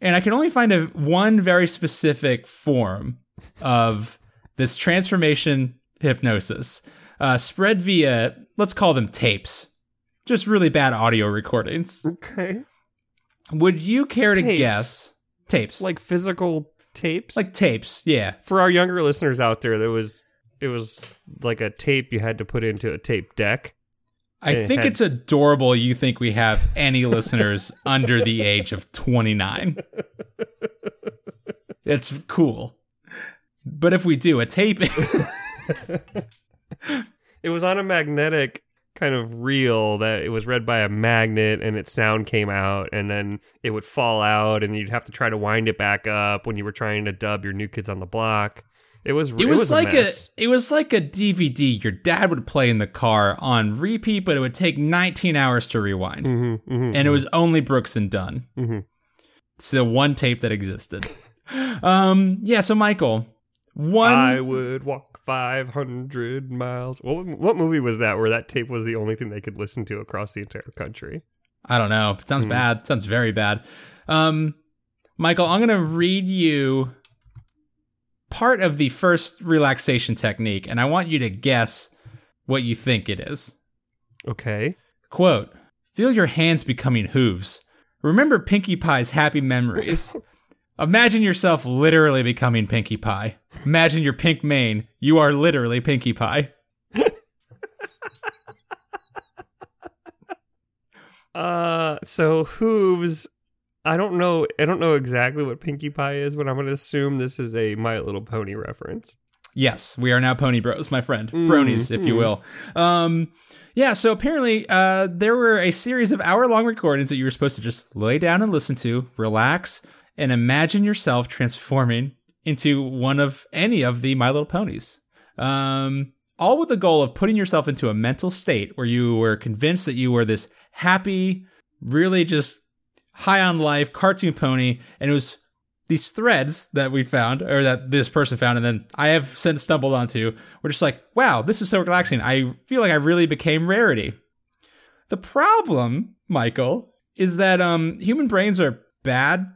and I can only find a one very specific form of this transformation hypnosis, uh, spread via let's call them tapes, just really bad audio recordings. Okay. Would you care to Tapes? guess tapes? Like physical tapes. like tapes? Yeah. for our younger listeners out there, there was it was like a tape you had to put into a tape deck. I It think had- it's adorable you think we have any listeners under the age of 29. It's cool. But if we do, a tape It was on a magnetic kind of reel that it was read by a magnet and its sound came out and then it would fall out and you'd have to try to wind it back up when you were trying to dub your new kids on the block. It was it was, like a, a, it was like a DVD your dad would play in the car on repeat, but it would take 19 hours to rewind. Mhm, mhm, and it was only Brooks and Dunn. mhm. It's the one tape that existed. um, yeah. So Michael, one. I would walk 500 miles. What what movie was that where that tape was the only thing they could listen to across the entire country? I don't know. It sounds Hmm. bad. It sounds very bad. Um, Michael, I'm gonna read you part of the first relaxation technique, and I want you to guess what you think it is. Okay. Quote: Feel your hands becoming hooves. Remember Pinkie Pie's happy memories. Imagine yourself literally becoming Pinkie Pie. Imagine your pink mane. You are literally Pinkie Pie. Uh, so hooves. I don't know. I don't know exactly what Pinkie Pie is, but I'm going to assume this is a My Little Pony reference. Yes, we are now Pony Bros, my friend. Mm, Bronies, if you mm. will. Um, yeah, so apparently uh, there were a series of hour long recordings that you were supposed to just lay down and listen to, relax, and imagine yourself transforming into one of any of the My Little Ponies. Um, all with the goal of putting yourself into a mental state where you were convinced that you were this happy, really just high on life cartoon pony, and it was these threads that we found, or that this person found, and then I have since stumbled onto, were just like, wow, this is so relaxing. I feel like I really became rarity. The problem, Michael, is that um, human brains are bad,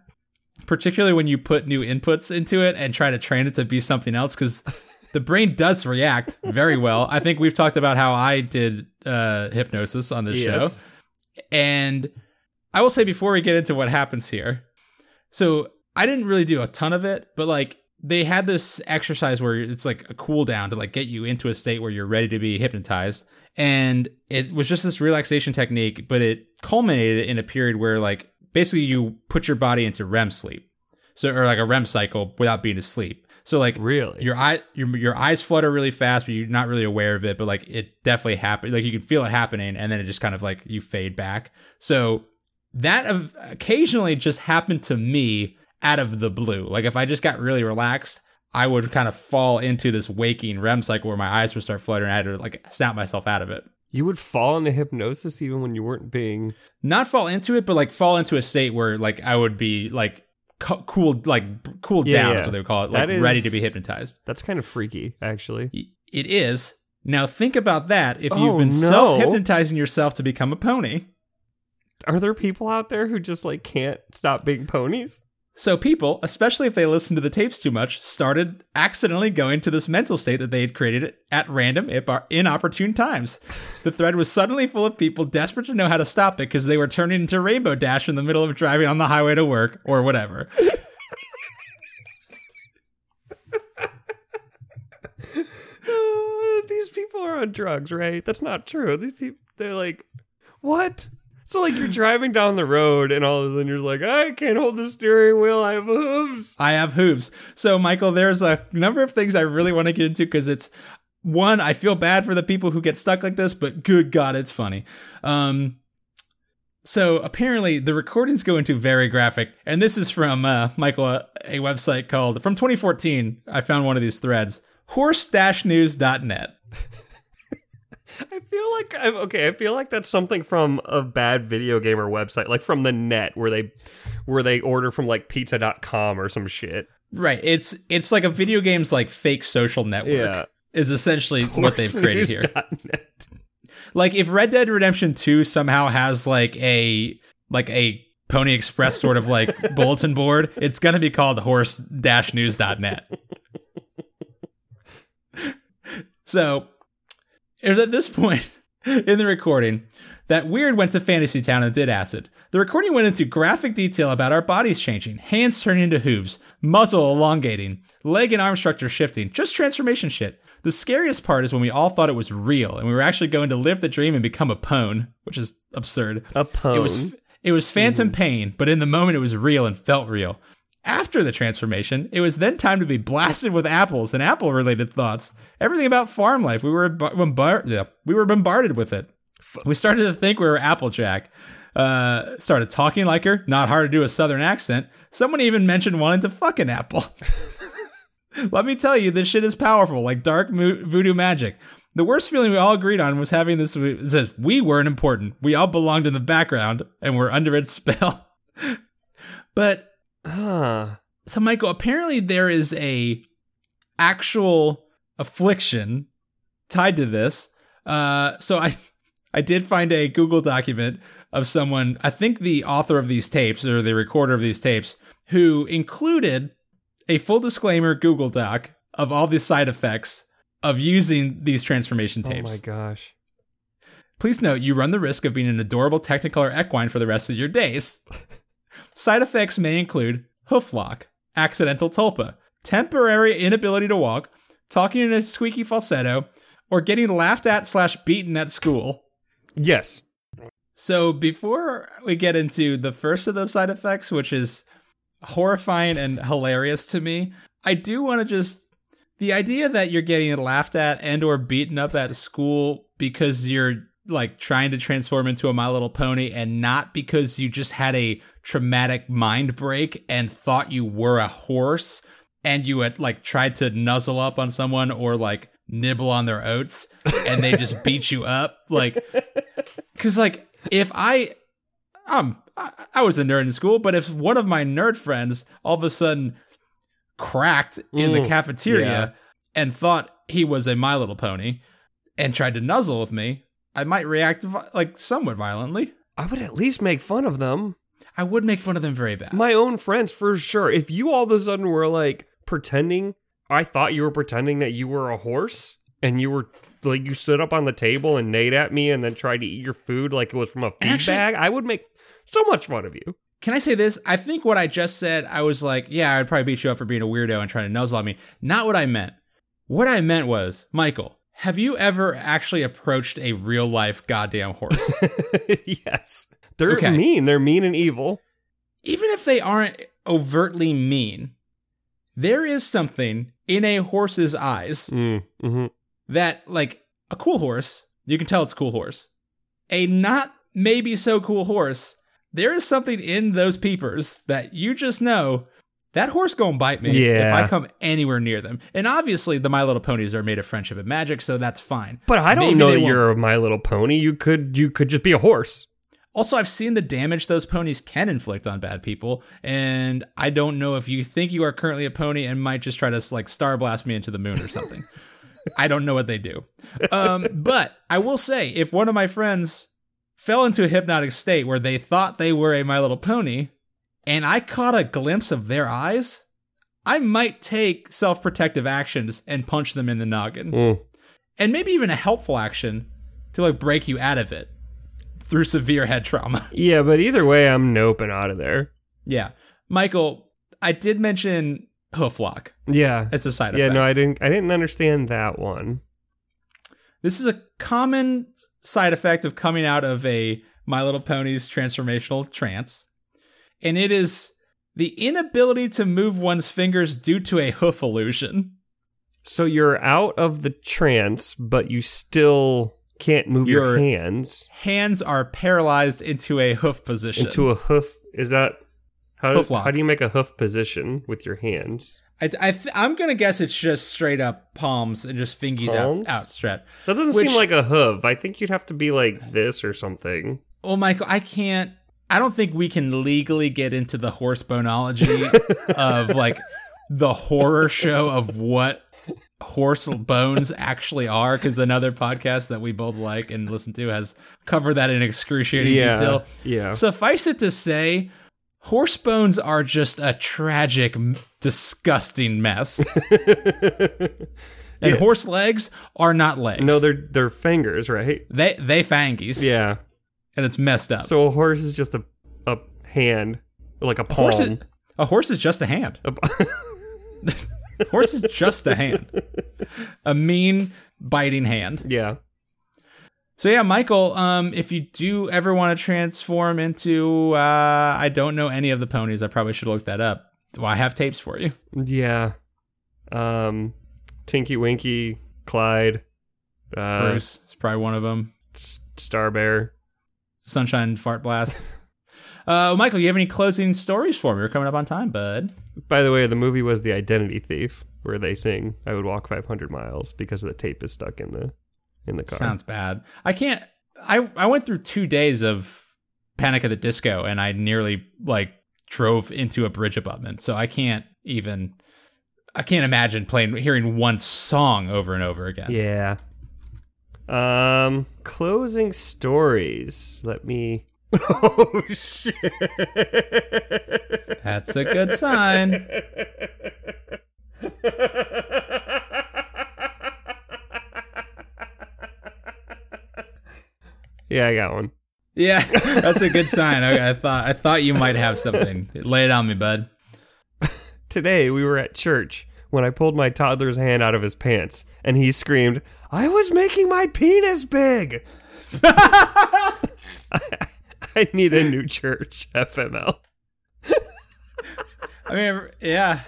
particularly when you put new inputs into it and try to train it to be something else, because the brain does react very well. I think we've talked about how I did uh, hypnosis on this show. And I will say before we get into what happens here, so I didn't really do a ton of it, but like they had this exercise where it's like a cool down to like get you into a state where you're ready to be hypnotized. And it was just this relaxation technique, but it culminated in a period where like basically you put your body into REM sleep. So or like a REM cycle without being asleep. So like Really? your eye your, your eyes flutter really fast but you're not really aware of it but like it definitely happened like you can feel it happening and then it just kind of like you fade back so that of- occasionally just happened to me out of the blue like if i just got really relaxed i would kind of fall into this waking rem cycle where my eyes would start fluttering i had to like snap myself out of it You would fall into hypnosis even when you weren't being. not fall into it but like fall into a state where like i would be like co- cooled like cooled Yeah, down yeah. is what they would call it like ready to be hypnotized That's kind of freaky, actually. It is. Now think about that if you've Oh, been no. self hypnotizing yourself to become a pony. Are there people out there who just like can't stop being ponies? So people, especially if they listened to the tapes too much, started accidentally going to this mental state that they had created at random, if inopportune times. The thread was suddenly full of people desperate to know how to stop it because they were turning into Rainbow Dash in the middle of driving on the highway to work or whatever. These people are on drugs, right? That's not true. These people, they're like, what? So like you're driving down the road and all of a sudden you're like, I can't hold the steering wheel. I have hooves. I have hooves. So, Michael, there's a number of things I really want to get into because it's one, I feel bad for the people who get stuck like this, but good God, it's funny. Um, so apparently the recordings go into very graphic, and this is from uh, Michael, a, a website called from 2014. I found one of these threads, horse-news.net. I feel like I'm okay. I feel like that's something from a bad video gamer website, like from the net where they where they order from like pizza.com or some shit. Right. It's it's like a video game's like fake social network. Yeah. Is essentially what they've created here. Horsenews.net. Like if Red Dead Redemption 2 somehow has like a like a Pony Express sort of like bulletin board, it's going to be called horse-news.net. so, it was at this point in the recording that Weird went to Fantasy Town and did acid. The recording went into graphic detail about our bodies changing, hands turning into hooves, muzzle elongating, leg and arm structure shifting, just transformation shit. The scariest part is when we all thought it was real and we were actually going to live the dream and become a pone, which is absurd. A pone. It was it was phantom mm-hmm. pain, but in the moment it was real and felt real. After the transformation, it was then time to be blasted with apples and apple related thoughts. Everything about farm life, we were, yeah, we were bombarded with it. We started to think we were Applejack. Uh, started talking like her, not hard to do a southern accent. Someone even mentioned wanting to fuck an apple. Let me tell you, this shit is powerful, like dark mo- voodoo magic. The worst feeling we all agreed on was having this. Says we weren't important. We all belonged in the background and were under its spell. but Huh. so, Michael, apparently there is a actual affliction tied to this. Uh, so I, I did find a Google document of someone. I think the author of these tapes or the recorder of these tapes who included a full disclaimer Google Doc of all the side effects of using these transformation tapes. Oh my gosh. Please note you run the risk of being an adorable Technicolor equine for the rest of your days. Side effects may include hoof lock, accidental tulpa, temporary inability to walk, talking in a squeaky falsetto, or getting laughed at slash beaten at school. Yes. So before we get into the first of those side effects, which is horrifying and hilarious to me, I do want to just the idea that you're getting laughed at and or beaten up at school because you're like trying to transform into a My Little Pony and not because you just had a traumatic mind break and thought you were a horse and you had like tried to nuzzle up on someone or like nibble on their oats and they just beat you up like because like if I um I, I was a nerd in school, but if one of my nerd friends all of a sudden cracked in the Mm, cafeteria yeah. and thought he was a My Little Pony and tried to nuzzle with me, I might react vi- like somewhat violently. I would at least make fun of them. I would make fun of them very bad. My own friends, for sure. If you all of a sudden were like pretending, I thought you were pretending that you were a horse and you were like, you stood up on the table and neighed at me and then tried to eat your food like it was from a feed Actually- bag, I would make so much fun of you. Can I say this? I think what I just said, I was like, yeah, I'd probably beat you up for being a weirdo and trying to nuzzle on me. Not what I meant. What I meant was, Michael, have you ever actually approached a real life goddamn horse? yes. They're Okay. mean. They're mean and evil. even if they aren't overtly mean, there is something in a horse's eyes Mm, hmm that, like, a cool horse, you can tell it's a cool horse. A not maybe so cool horse, there is something in those peepers that you just know that horse gonna bite me if I come anywhere near them. And obviously, the My Little Ponies are made of friendship and magic, so that's fine. But I don't Maybe know that won't. you're a My Little Pony. You could you could just be a horse. Also, I've seen the damage those ponies can inflict on bad people, and I don't know if you think you are currently a pony and might just try to like star blast me into the moon or something. I don't know what they do. Um, but I will say, if one of my friends fell into a hypnotic state where they thought they were a My Little Pony, and I caught a glimpse of their eyes, I might take self protective actions and punch them in the noggin Mm. and maybe even a helpful action to like break you out of it through severe head trauma. Yeah, but either way, I'm noping out of there. yeah. Michael, I did mention hoof lock Yeah. as a side Yeah, effect. Yeah, no, I didn't I didn't understand that one. this is a common side effect of coming out of a My Little Pony's transformational trance. And it is the inability to move one's fingers due to a hoof illusion. So you're out of the trance, but you still can't move your You're- hands Hands are paralyzed into a hoof position. into a hoof. Is that how, Hoof lock. how do you make a hoof position with your hands? I, I th- I'm gonna guess it's just straight up palms and just fingies out outstretched. That doesn't Which- seem like a hoof. I think you'd have to be like this or something. Well, Michael, I can't. I don't think we can legally get into the horse bonology of like the horror show of what horse bones actually are, because another podcast that we both like and listen to has covered that in excruciating detail. yeah. Suffice it to say, horse bones are just a tragic, disgusting mess. and horse legs are not legs. No, they're they're fingers, right? they they fangies. Yeah. And it's messed up. So a horse is just a a hand, like a palm. horse is, a horse is just a hand. A- horse is just a hand. A mean biting hand. yeah. So yeah, Michael, um, if you do ever want to transform into uh I don't know any of the ponies, I probably should look that up. well, I have tapes for you. Yeah. Um, Tinky Winky, Clyde, uh, Bruce is probably one of them. S- Star Bear. Sunshine Fart Blast. uh, Michael, you have any closing stories for me? We're coming up on time, bud. By the way, the movie was The Identity Thief, where they sing "I would walk 500 miles" because the tape is stuck in the in the car. Sounds bad. I can't. I I went through two days of Panic at the Disco, and I nearly like drove into a bridge abutment. So I can't even. I can't imagine playing hearing one song over and over again. Yeah. Um, closing stories. Let me. Oh shit! That's a good sign. yeah, I got one. Yeah, that's a good sign. I, I thought I thought you might have something. Lay it on me, bud. Today we were at church when I pulled my toddler's hand out of his pants and he screamed, "I was making my penis big." I need a new church, FML. I mean, yeah.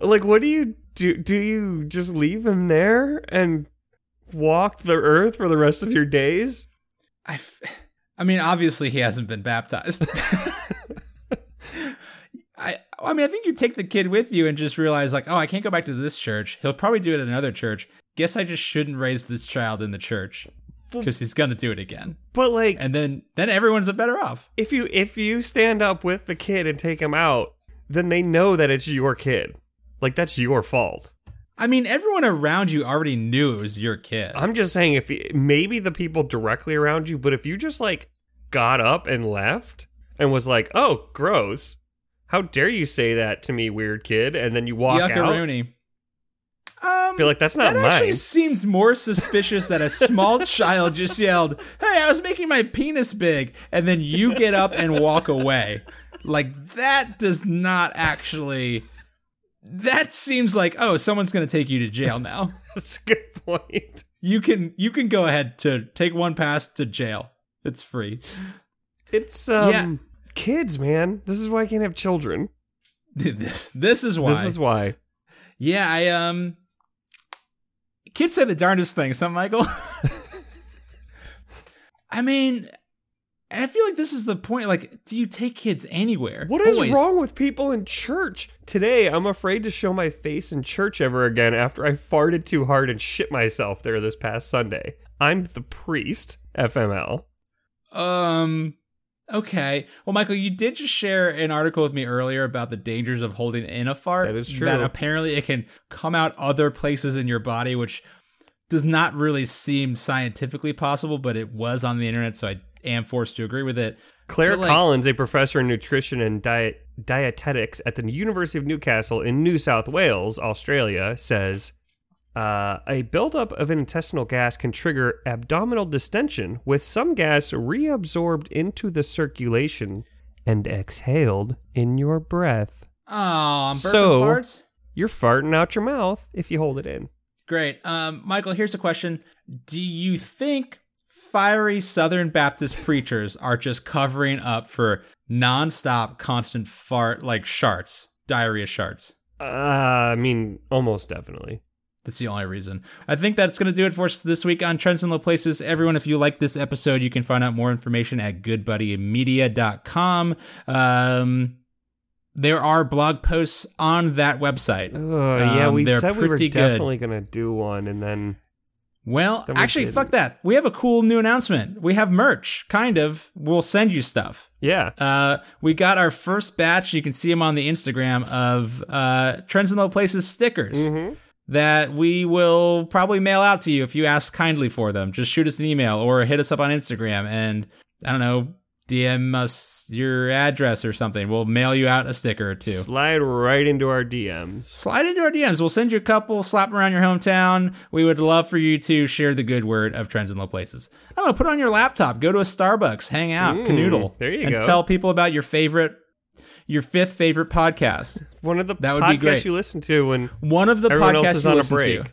Like, what do you do? Do you just leave him there and walk the earth for the rest of your days? I, f- I mean, obviously he hasn't been baptized. I, mean, I think you take the kid with you and just realize, like, oh, I can't go back to this church. He'll probably do it at another church. Guess I just shouldn't raise this child in the church because he's gonna do it again. But like, And then, then everyone's better off. if you if you stand up with the kid and take him out, then they know that it's your kid. Like that's your fault. I mean, everyone around you already knew it was your kid. I'm just saying if you, maybe the people directly around you, but if you just like got up and left and was like, "Oh, gross. How dare you say that to me, weird kid?" and then you walk out. Yuckaroonie. Um, Be like, "That's not that actually seems more suspicious that a small child just yelled, "Hey, I was making my penis big," and then you get up and walk away. Like that does not actually. That seems like oh, someone's gonna take you to jail now. That's a good point. You can you can go ahead to take one pass to jail. It's free. It's um Yeah. Kids, man. This is why I can't have children. This this is why. This is why. Yeah, I um kids say the darndest things, huh, Michael? I mean, I feel like this is the point. Like, do you take kids anywhere? What is Boys. wrong with people in church? Today, I'm afraid to show my face in church ever again after I farted too hard and shit myself there this past Sunday. I'm the priest, FML. Um. Okay. Well, Michael, you did just share an article with me earlier about the dangers of holding in a fart. That is true. That apparently it can come out other places in your body, which does not really seem scientifically possible, but it was on the internet, so I am forced to agree with it. Clare like- Collins, a professor in nutrition and diet dietetics at the University of Newcastle in New South Wales, Australia, says uh, a buildup of an intestinal gas can trigger abdominal distension, with some gas reabsorbed into the circulation and exhaled in your breath. Oh, I'm burping So- farts. You're farting out your mouth if you hold it in. Great. Um, Michael, here's a question. Do you think fiery Southern Baptist preachers are just covering up for nonstop, constant fart, like sharts, diarrhea sharts? Uh, I mean, almost definitely. That's the only reason. I think that's going to do it for us this week on Trends in Low Places. Everyone, if you like this episode, you can find out more information at goodbuddymedia.com. Um, there are blog posts on that website. Oh, yeah, Um, we said we were definitely going to do one, and then. Well, Then we actually, didn't. fuck that. We have a cool new announcement. We have merch, kind of. We'll send you stuff. Yeah. Uh, we got our first batch. You can see them on the Instagram of uh, Trends in Low Places stickers Mhm. That we will probably mail out to you if you ask kindly for them. Just shoot us an email or hit us up on Instagram and I don't know, DM us your address or something. We'll mail you out a sticker or two. Slide right into our DMs. Slide into our DMs. We'll send you a couple, slap them around your hometown. We would love for you to share the good word of Trends in Low Places. I don't know, put it on your laptop, go to a Starbucks, hang out, Mm, canoodle. there you and go. And tell people about your favorite, your fifth favorite podcast. One of the That would podcasts be great. you listen to when One of the podcasts is you on a listen break. to.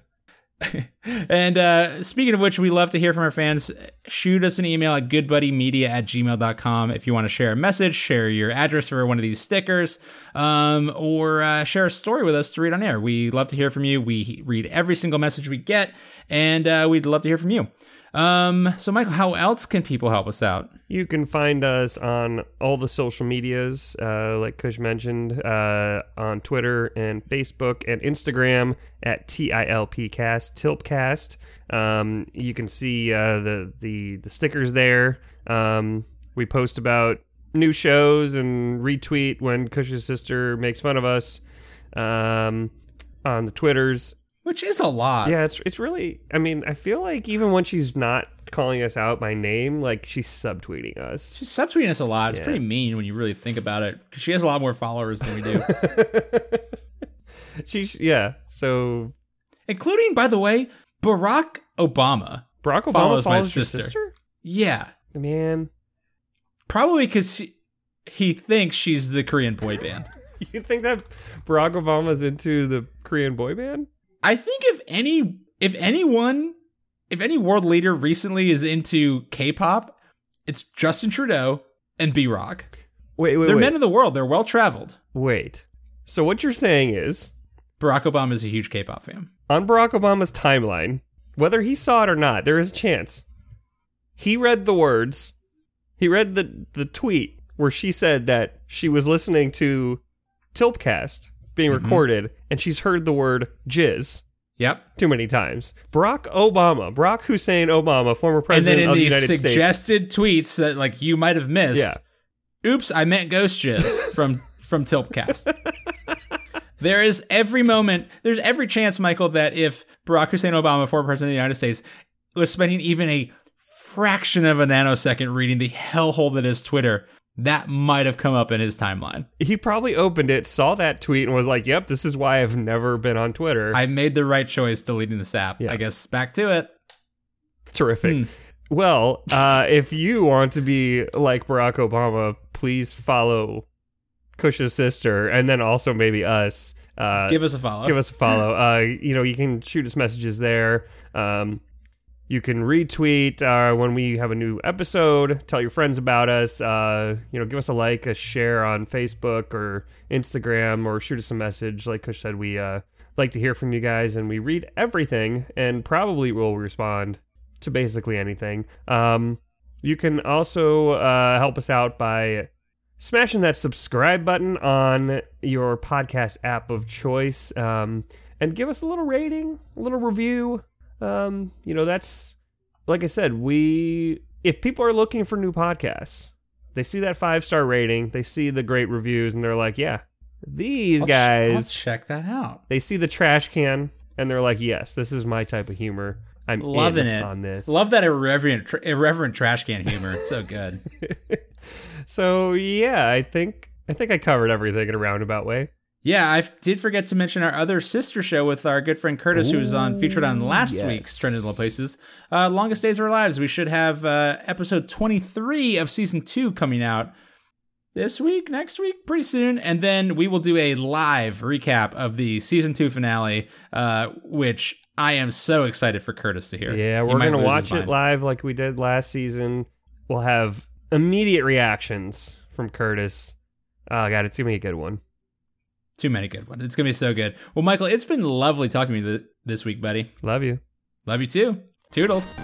and uh, speaking of which, we love to hear from our fans. Shoot us an email at goodbuddymedia at gmail.com if you want to share a message, share your address for one of these stickers, um, or uh, share a story with us to read on air. We love to hear from you. We read every single message we get, and uh, we'd love to hear from you. Um, so, Michael, how else can people help us out? You can find us on all the social medias, uh, like Kush mentioned, uh, on Twitter and Facebook and Instagram at TILPcast, Tilpcast. Um, you can see uh, the, the, the stickers there. Um, we post about new shows and retweet when Kush's sister makes fun of us um, on the Twitters. Which is a lot. Yeah, it's it's really. I mean, I feel like even when she's not calling us out by name, like she's subtweeting us. She's subtweeting us a lot. It's Yeah. pretty mean when you really think about it. 'cause she has a lot more followers than we do. She's yeah. So Including, by the way, Barack Obama. Barack Obama Follows follows, my sister. sister. Yeah. Man, Probably because he thinks she's the Korean boy band. you think that Barack Obama's into the Korean boy band? I think if any if anyone if any world leader recently is into K-pop, it's Justin Trudeau and B Rock. Wait, wait, They're wait. men of the world. They're well traveled. wait. So what you're saying is Barack Obama is a huge K-pop fan. on Barack Obama's timeline, whether he saw it or not, there is a chance. He read the words. He read the the tweet where she said that she was listening to Tilpcast being Mm-hmm. recorded and she's heard the word jizz Yep. too many times. Barack Obama, Barack Hussein Obama, former And president then in of the the United States. suggested tweets that like you might have missed. Yeah. Oops, I meant ghost jizz from from Tilpcast. there is every moment, there's every chance, Michael, that if Barack Hussein Obama, former president of the United States, was spending even a fraction of a nanosecond reading the hellhole that is Twitter, that might have come up in his timeline. He probably opened it, saw that tweet, and was like, "Yep, this is why I've never been on Twitter." I made the right choice deleting this app. Yeah. I guess back to it. Terrific. Hmm. Well, uh, if you want to be like Barack Obama, please follow Kush's sister, and then also maybe us. Uh, Give us a follow. give us a follow. Uh, you know, you can shoot us messages there. Um, you can retweet uh, when we have a new episode. Tell your friends about us. Uh, you know, give us a like, a share on Facebook or Instagram, or shoot us a message. Like Kush said, we uh, like to hear from you guys, and we read everything, and probably will respond to basically anything. Um, you can also uh, help us out by smashing that subscribe button on your podcast app of choice um, and give us a little rating, a little review. Um, you know, that's like I said, we if people are looking for new podcasts, they see that five star rating, they see the great reviews, and they're like, yeah, these I'll ch- guys. check that out. they see the trash can and they're like, yes, this is my type of humor. I'm Loving in it on this. Love that irreverent, tr- irreverent trash can humor. It's so good. so yeah, I think I think I covered everything in a roundabout way. Yeah, I did forget to mention our other sister show with our good friend Curtis, who was on featured on last yes. week's Trends in Low Places, uh, Longest Days of Our Lives. We should have uh, episode 23 of season two coming out this week, next week, pretty soon, and then we will do a live recap of the season two finale, uh, which I am so excited for Curtis to hear. Yeah, we're gonna watch it live like we did last season. We'll have immediate reactions from Curtis. Oh god, it's gonna be a good one. Too many good ones. It's gonna be so good. Well, Michael, it's been lovely talking to you th- this week, buddy. Love you. Love you too. Toodles.